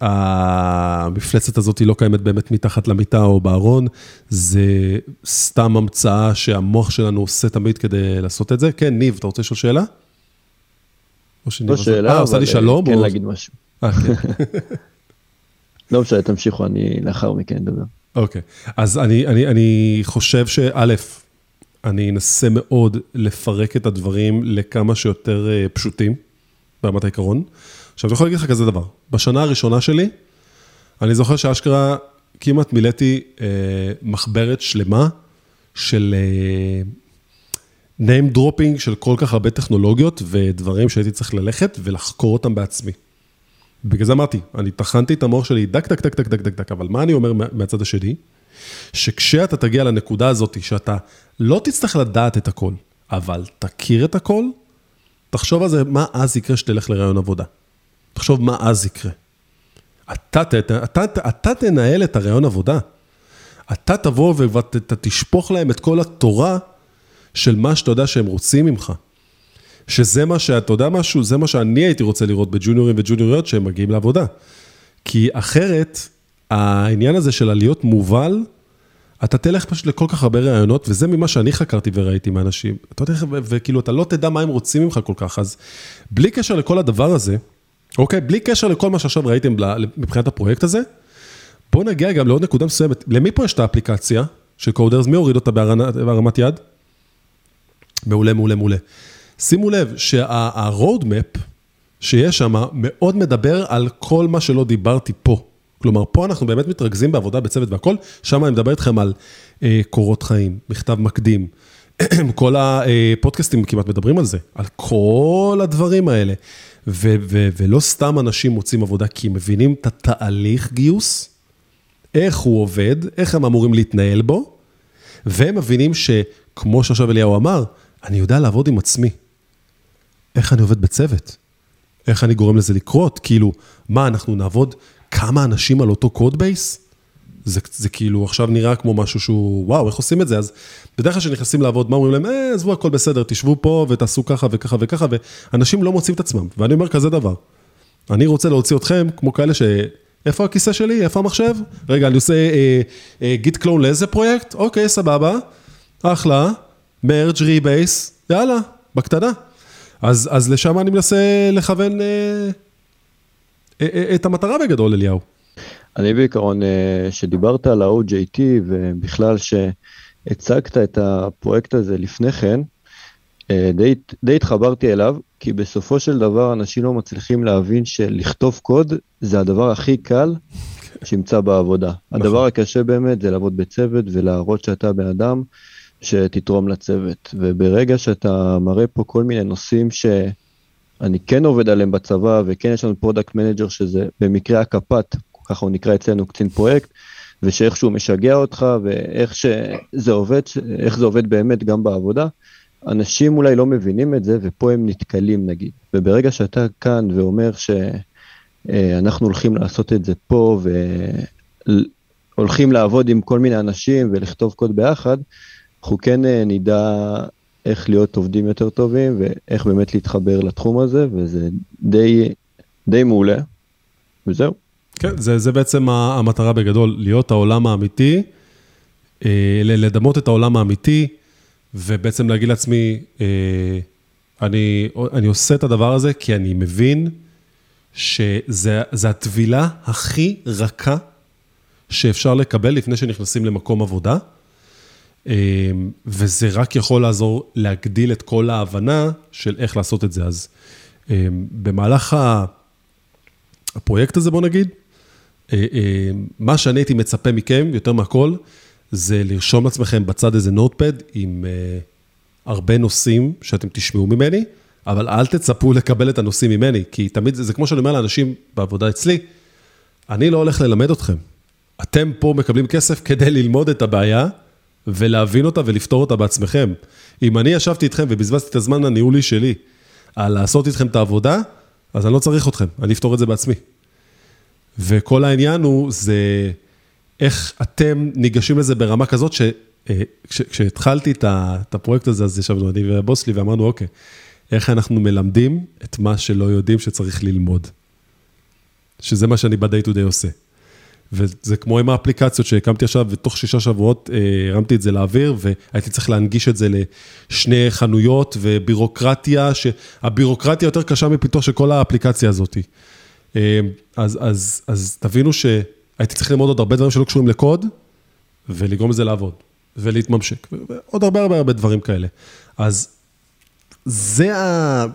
המפלצת הזאת היא לא קיימת באמת מתחת למיטה או בארון, זה סתם המצאה שהמוח שלנו עושה תמיד כדי לעשות את זה. כן, ניב, אתה רוצה לשאול שאלה? לא שאלה, אבל כן להגיד משהו. אה, כן. [LAUGHS] לא משנה, תמשיכו, אני לאחר מכן אדבר. אוקיי, אז אני, אני, אני חושב שא', אני אנסה מאוד לפרק את הדברים לכמה שיותר פשוטים, ברמת העיקרון. עכשיו, אני יכול להגיד לך כזה דבר, בשנה הראשונה שלי, אני זוכר שאשכרה כמעט מילאתי אה, מחברת שלמה של אה, name dropping של כל כך הרבה טכנולוגיות ודברים שהייתי צריך ללכת ולחקור אותם בעצמי. בגלל זה אמרתי, אני טחנתי את המוח שלי דק, דק, דק, דק, דק, דק, דק, אבל מה אני אומר מהצד השני? שכשאתה תגיע לנקודה הזאת, שאתה לא תצטרך לדעת את הכל, אבל תכיר את הכל, תחשוב על זה, מה אז יקרה שתלך לרעיון עבודה. תחשוב מה אז יקרה. אתה, אתה, אתה, אתה תנהל את הרעיון עבודה. אתה תבוא ואתה תשפוך להם את כל התורה של מה שאתה יודע שהם רוצים ממך. שזה מה שאתה יודע משהו, זה מה שאני הייתי רוצה לראות בג'וניורים וג'וניוריות שהם מגיעים לעבודה. כי אחרת, העניין הזה של להיות מובל, אתה תלך פשוט לכל כך הרבה רעיונות, וזה ממה שאני חקרתי וראיתי מאנשים. אתה יודע, וכאילו, אתה לא תדע מה הם רוצים ממך כל כך, אז בלי קשר לכל הדבר הזה, אוקיי? בלי קשר לכל מה שעכשיו ראיתם מבחינת הפרויקט הזה, בואו נגיע גם לעוד נקודה מסוימת. למי פה יש את האפליקציה של קודרס? מי הוריד אותה בהרמת יד? מעולה, מעולה, מעולה. שימו לב שה-road שיש שם מאוד מדבר על כל מה שלא דיברתי פה. כלומר, פה אנחנו באמת מתרכזים בעבודה בצוות והכל, שם אני מדבר איתכם על אה, קורות חיים, מכתב מקדים, [CLEARS THROAT] כל הפודקאסטים כמעט מדברים על זה, על כל הדברים האלה. ולא סתם אנשים מוצאים עבודה, כי הם מבינים את התהליך גיוס, איך הוא עובד, איך הם אמורים להתנהל בו, והם מבינים שכמו שעכשיו אליהו אמר, אני יודע לעבוד עם עצמי. איך אני עובד בצוות? איך אני גורם לזה לקרות? כאילו, מה, אנחנו נעבוד כמה אנשים על אותו codebase? זה, זה כאילו עכשיו נראה כמו משהו שהוא, וואו, איך עושים את זה? אז בדרך כלל כשנכנסים לעבוד, מה אומרים להם? אה, עזבו, הכל בסדר, תשבו פה ותעשו ככה וככה וככה, ואנשים לא מוצאים את עצמם. ואני אומר כזה דבר, אני רוצה להוציא אתכם כמו כאלה ש... איפה הכיסא שלי? איפה המחשב? רגע, אני עושה אה, אה, git clone לאיזה פרויקט? אוקיי, סבבה, אחלה, merge rebase, יאללה, בקטנה. אז, אז לשם אני מנסה לכוון אה, את המטרה בגדול, אליהו. אני בעיקרון, אה, שדיברת על ה-OJT ובכלל שהצגת את הפרויקט הזה לפני כן, אה, די, די התחברתי אליו, כי בסופו של דבר אנשים לא מצליחים להבין שלכתוב קוד זה הדבר הכי קל שימצא בעבודה. נכון. הדבר הקשה באמת זה לעבוד בצוות ולהראות שאתה בן אדם שתתרום לצוות. וברגע שאתה מראה פה כל מיני נושאים שאני כן עובד עליהם בצבא, וכן יש לנו product manager שזה במקרה הקפ"ט, ככה הוא נקרא אצלנו קצין פרויקט, ושאיכשהו משגע אותך, ואיך שזה עובד, איך זה עובד באמת גם בעבודה, אנשים אולי לא מבינים את זה, ופה הם נתקלים נגיד. וברגע שאתה כאן ואומר שאנחנו הולכים לעשות את זה פה, והולכים לעבוד עם כל מיני אנשים ולכתוב קוד ביחד, אנחנו כן אה, נדע איך להיות עובדים יותר טובים ואיך באמת להתחבר לתחום הזה, וזה די, די מעולה, וזהו. כן, זה, זה בעצם המטרה בגדול, להיות העולם האמיתי, אה, לדמות את העולם האמיתי, ובעצם להגיד לעצמי, אה, אני, אני עושה את הדבר הזה כי אני מבין שזה הטבילה הכי רכה שאפשר לקבל לפני שנכנסים למקום עבודה. אמ, וזה רק יכול לעזור להגדיל את כל ההבנה של איך לעשות את זה. אז אמ, במהלך הפרויקט הזה, בוא נגיד, אה, אמ, מה שאני הייתי מצפה מכם, יותר מהכל, זה לרשום לעצמכם בצד איזה נוטפד עם אה, הרבה נושאים שאתם תשמעו ממני, אבל אל תצפו לקבל את הנושאים ממני, כי תמיד זה, זה כמו שאני אומר לאנשים בעבודה אצלי, אני לא הולך ללמד אתכם. אתם פה מקבלים כסף כדי ללמוד את הבעיה, ולהבין אותה ולפתור אותה בעצמכם. אם אני ישבתי איתכם ובזבזתי את הזמן הניהולי שלי על לעשות איתכם את העבודה, אז אני לא צריך אתכם, אני אפתור את זה בעצמי. וכל העניין הוא, זה איך אתם ניגשים לזה ברמה כזאת, שכשהתחלתי את הפרויקט הזה, אז ישבנו אני והבוס שלי ואמרנו, אוקיי, איך אנחנו מלמדים את מה שלא יודעים שצריך ללמוד. שזה מה שאני ב-day to day עושה. וזה כמו עם האפליקציות שהקמתי עכשיו, ותוך שישה שבועות אה, הרמתי את זה לאוויר, והייתי צריך להנגיש את זה לשני חנויות ובירוקרטיה, שהבירוקרטיה יותר קשה מפיתוח של כל האפליקציה הזאת. אה, אז, אז, אז תבינו שהייתי צריך ללמוד עוד הרבה דברים שלא קשורים לקוד, ולגרום לזה לעבוד, ולהתממשק, ועוד הרבה הרבה הרבה דברים כאלה. אז זה ה...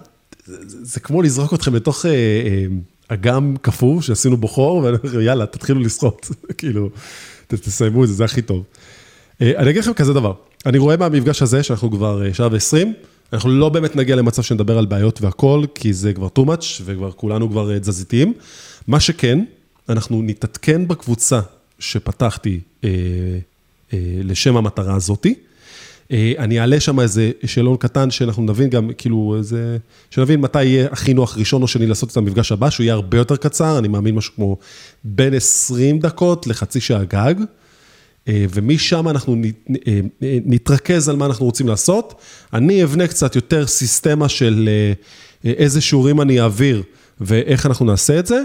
זה כמו לזרוק אתכם לתוך... אה, אה, אגם קפוא שעשינו בו חור, ואני אומר, יאללה, תתחילו לשחות, [LAUGHS] כאילו, תסיימו את זה, זה הכי טוב. אה, אני אגיד לכם כזה דבר, אני רואה מהמפגש הזה, שאנחנו כבר אה, שעה ועשרים, אנחנו לא באמת נגיע למצב שנדבר על בעיות והכל, כי זה כבר too much, וכבר כולנו כבר אה, תזזיתיים. מה שכן, אנחנו נתעדכן בקבוצה שפתחתי אה, אה, לשם המטרה הזאתי. אה, אני אעלה שם איזה שאלון קטן, שאנחנו נבין גם, כאילו, איזה... שנבין מתי יהיה הכי נוח ראשון או שני לעשות את המפגש הבא, שהוא יהיה הרבה יותר קצר, אני מאמין משהו כמו בין 20 דקות לחצי שעה גג. אה, ומשם אנחנו נתרכז על מה אנחנו רוצים לעשות. אני אבנה קצת יותר סיסטמה של איזה שיעורים אני אעביר ואיך אנחנו נעשה את זה.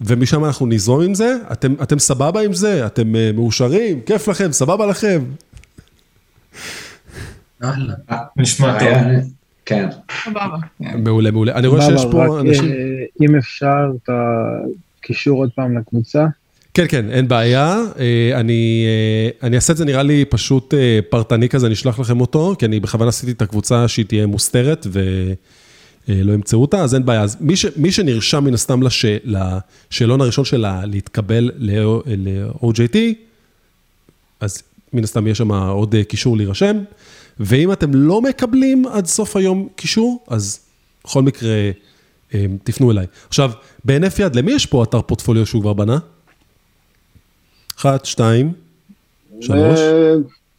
ומשם אנחנו נזרום עם זה, אתם, אתם סבבה עם זה? אתם מאושרים? כיף לכם? סבבה לכם? נשמע טוב. כן. מעולה, מעולה. אני רואה שיש פה אנשים... אה, אם אפשר, את הקישור עוד פעם לקבוצה. כן, כן, אין בעיה. אה, אני, אה, אני אעשה את זה נראה לי פשוט פרטני כזה, אני אשלח לכם אותו, כי אני בכוונה עשיתי את הקבוצה שהיא תהיה מוסתרת ולא ימצאו אותה, אז אין בעיה. אז מי, ש, מי שנרשם מן הסתם לש, לשאלון הראשון שלה להתקבל ל-OJT, אז מן הסתם יש שם עוד קישור להירשם. ואם אתם לא מקבלים עד סוף היום קישור, אז בכל מקרה, אה, תפנו אליי. עכשיו, בהינף יד, למי יש פה אתר פורטפוליו שהוא כבר בנה? אחת, שתיים, שלוש. אה,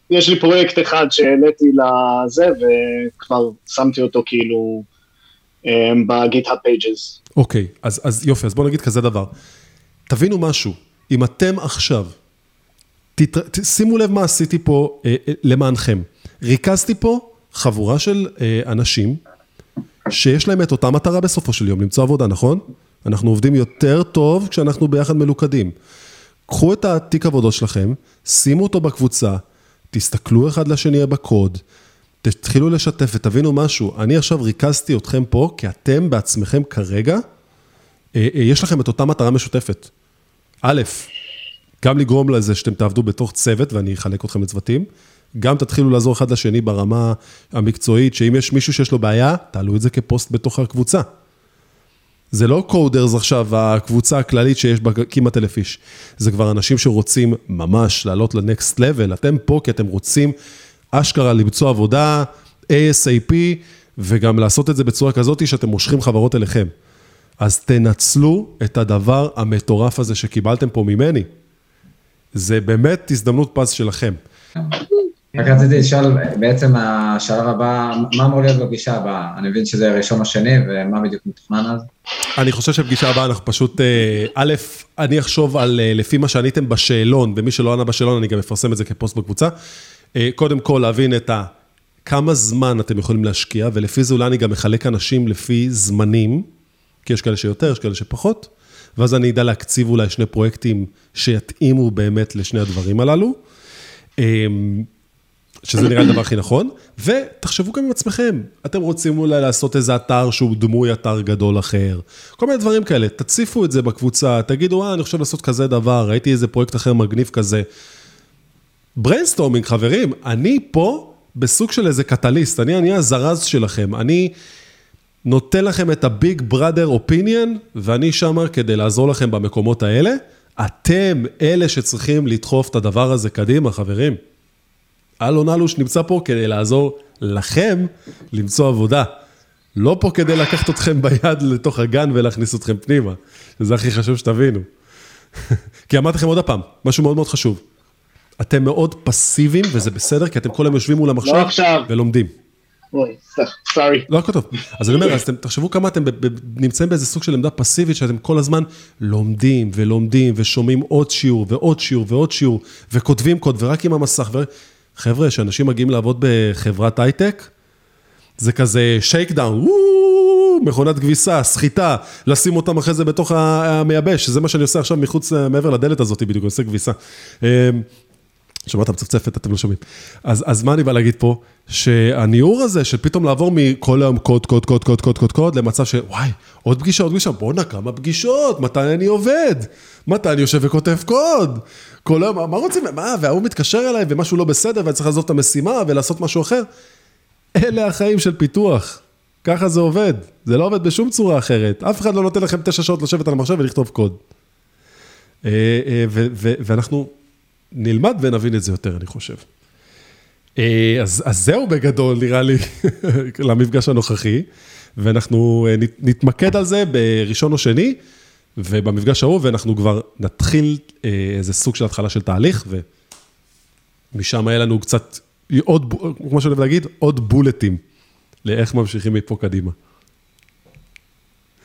יש לי פרויקט אחד שהעליתי לזה, וכבר שמתי אותו כאילו אה, ב GitHub Pages. אוקיי, אז, אז יופי, אז בואו נגיד כזה דבר. תבינו משהו, אם אתם עכשיו, תת, שימו לב מה עשיתי פה אה, אה, למענכם. ריכזתי פה חבורה של אה, אנשים שיש להם את אותה מטרה בסופו של יום, למצוא עבודה, נכון? אנחנו עובדים יותר טוב כשאנחנו ביחד מלוכדים. קחו את התיק עבודות שלכם, שימו אותו בקבוצה, תסתכלו אחד לשני בקוד, תתחילו לשתף ותבינו משהו. אני עכשיו ריכזתי אתכם פה, כי אתם בעצמכם כרגע, אה, אה, יש לכם את אותה מטרה משותפת. א', גם לגרום לזה שאתם תעבדו בתוך צוות, ואני אחלק אתכם לצוותים, גם תתחילו לעזור אחד לשני ברמה המקצועית, שאם יש מישהו שיש לו בעיה, תעלו את זה כפוסט בתוך הקבוצה. זה לא קודרס עכשיו, הקבוצה הכללית שיש בה כמעט אלף איש. זה כבר אנשים שרוצים ממש לעלות לנקסט לבל. אתם פה כי אתם רוצים אשכרה למצוא עבודה, ASAP, וגם לעשות את זה בצורה כזאת שאתם מושכים חברות אליכם. אז תנצלו את הדבר המטורף הזה שקיבלתם פה ממני. זה באמת הזדמנות פז שלכם. רק רציתי לשאול, בעצם השלב הבא, מה אמור להיות בפגישה הבאה? אני מבין שזה ראשון או שני, ומה בדיוק מתוכנן אז? אני חושב שפגישה הבאה אנחנו פשוט, אה, א', אני אחשוב על אה, לפי מה שעניתם בשאלון, ומי שלא ענה בשאלון אני גם אפרסם את זה כפוסט בקבוצה. אה, קודם כל להבין את ה... כמה זמן אתם יכולים להשקיע, ולפי זה אולי אני גם מחלק אנשים לפי זמנים, כי יש כאלה שיותר, יש כאלה שפחות, ואז אני אדע להקציב אולי שני פרויקטים שיתאימו באמת לשני הדברים הללו. שזה נראה הדבר הכי נכון, ותחשבו גם עם עצמכם, אתם רוצים אולי לעשות איזה אתר שהוא דמוי אתר גדול אחר, כל מיני דברים כאלה, תציפו את זה בקבוצה, תגידו, אה, אני חושב לעשות כזה דבר, ראיתי איזה פרויקט אחר מגניב כזה. brainstorming, חברים, אני פה בסוג של איזה catalyst, אני אני הזרז שלכם, אני נותן לכם את ה big brother opinion, ואני שם כדי לעזור לכם במקומות האלה. אתם אלה שצריכים לדחוף את הדבר הזה קדימה, חברים. אלון אלוש נמצא פה כדי לעזור לכם למצוא עבודה. לא פה כדי לקחת אתכם ביד לתוך הגן ולהכניס אתכם פנימה. זה הכי חשוב שתבינו. [LAUGHS] כי אמרתי לכם עוד פעם, משהו מאוד מאוד חשוב. אתם מאוד פסיביים, וזה בסדר, כי אתם כל היום יושבים מול המחשב לא ולומדים. אוי, sorry. לא הכל טוב. אז אני אומר, אז אתם תחשבו כמה אתם נמצאים באיזה סוג של עמדה פסיבית, שאתם כל הזמן לומדים ולומדים ושומעים עוד שיעור ועוד שיעור ועוד שיעור, וכותבים קוד, ורק עם המסך, ו... חבר'ה, כשאנשים מגיעים לעבוד בחברת הייטק, זה כזה shake down, מכונת כביסה, סחיטה, לשים אותם אחרי זה בתוך המייבש, זה מה שאני עושה עכשיו מחוץ, מעבר לדלת הזאת בדיוק, אני עושה כביסה. שמעת מצפצפת, אתם לא שומעים. אז, אז מה אני בא להגיד פה? שהניעור הזה של פתאום לעבור מכל היום קוד, קוד, קוד, קוד, קוד, קוד, קוד, למצב שוואי, עוד פגישה, עוד פגישה, בואנה, כמה פגישות, מתי אני עובד? מתי אני יושב וכותב קוד? כל היום, מה רוצים, מה, וההוא מתקשר אליי ומשהו לא בסדר ואני צריך לעזוב את המשימה ולעשות משהו אחר. אלה החיים של פיתוח. ככה זה עובד. זה לא עובד בשום צורה אחרת. אף אחד לא נותן לכם תשע שעות לשבת על המחשב ולכתוב קוד. אה, אה, ואנחנו נלמד ונבין את זה יותר, אני חושב. אה, אז, אז זהו בגדול, נראה לי, [LAUGHS] למפגש הנוכחי, ואנחנו נתמקד על זה בראשון או שני. ובמפגש ההוא, ואנחנו כבר נתחיל אה, איזה סוג של התחלה של תהליך, ומשם היה לנו קצת, עוד, כמו שאני אוהב להגיד, עוד בולטים לאיך ממשיכים מפה קדימה.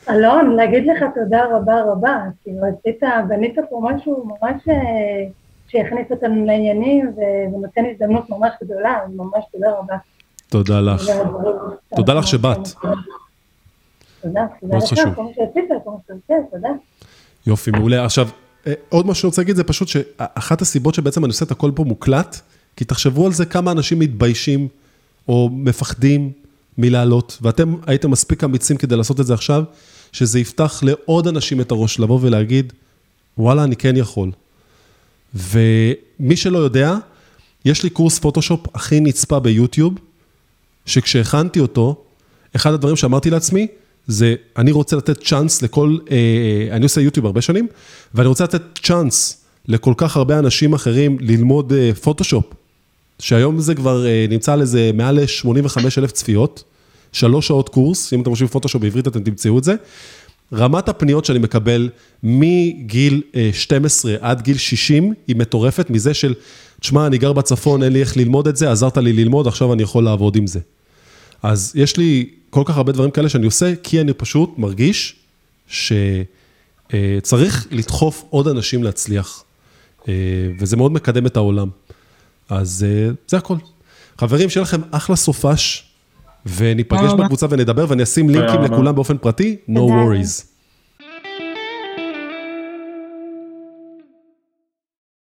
אלון, להגיד לך תודה רבה רבה, כאילו עשית, בנית פה משהו ממש אה, שהכניס אותנו לעניינים ונותן הזדמנות ממש גדולה, ממש תודה רבה. תודה לך. תודה לך שבאת. תודה, תודה לך, כל מה שעשית, כל מה שעשית, תודה. יופי, מעולה. עכשיו, אה, עוד מה שאני רוצה להגיד זה פשוט שאחת הסיבות שבעצם אני עושה את הכל פה מוקלט, כי תחשבו על זה כמה אנשים מתביישים או מפחדים מלעלות, ואתם הייתם מספיק אמיצים כדי לעשות את זה עכשיו, שזה יפתח לעוד אנשים את הראש לבוא ולהגיד, וואלה, אני כן יכול. ומי שלא יודע, יש לי קורס פוטושופ הכי נצפה ביוטיוב, שכשהכנתי אותו, אחד הדברים שאמרתי לעצמי, זה אני רוצה לתת צ'אנס לכל, אה, אה, אני עושה יוטיוב הרבה שנים, ואני רוצה לתת צ'אנס לכל כך הרבה אנשים אחרים ללמוד אה, פוטושופ, שהיום זה כבר אה, נמצא על איזה מעל ל-85 אלף צפיות, שלוש שעות קורס, אם אתם חושבים פוטושופ בעברית אתם תמצאו את זה. רמת הפניות שאני מקבל מגיל 12 אה, עד גיל 60 היא מטורפת מזה של, תשמע, אני גר בצפון, אין לי איך ללמוד את זה, עזרת לי ללמוד, עכשיו אני יכול לעבוד עם זה. אז יש לי כל כך הרבה דברים כאלה שאני עושה, כי אני פשוט מרגיש שצריך לדחוף עוד אנשים להצליח, אה, וזה מאוד מקדם את העולם. אז אה, זה הכל. חברים, שיהיה לכם אחלה סופש, וניפגש בקבוצה ונדבר, ואני אשים לינקים לכולם באופן פרטי, no worries.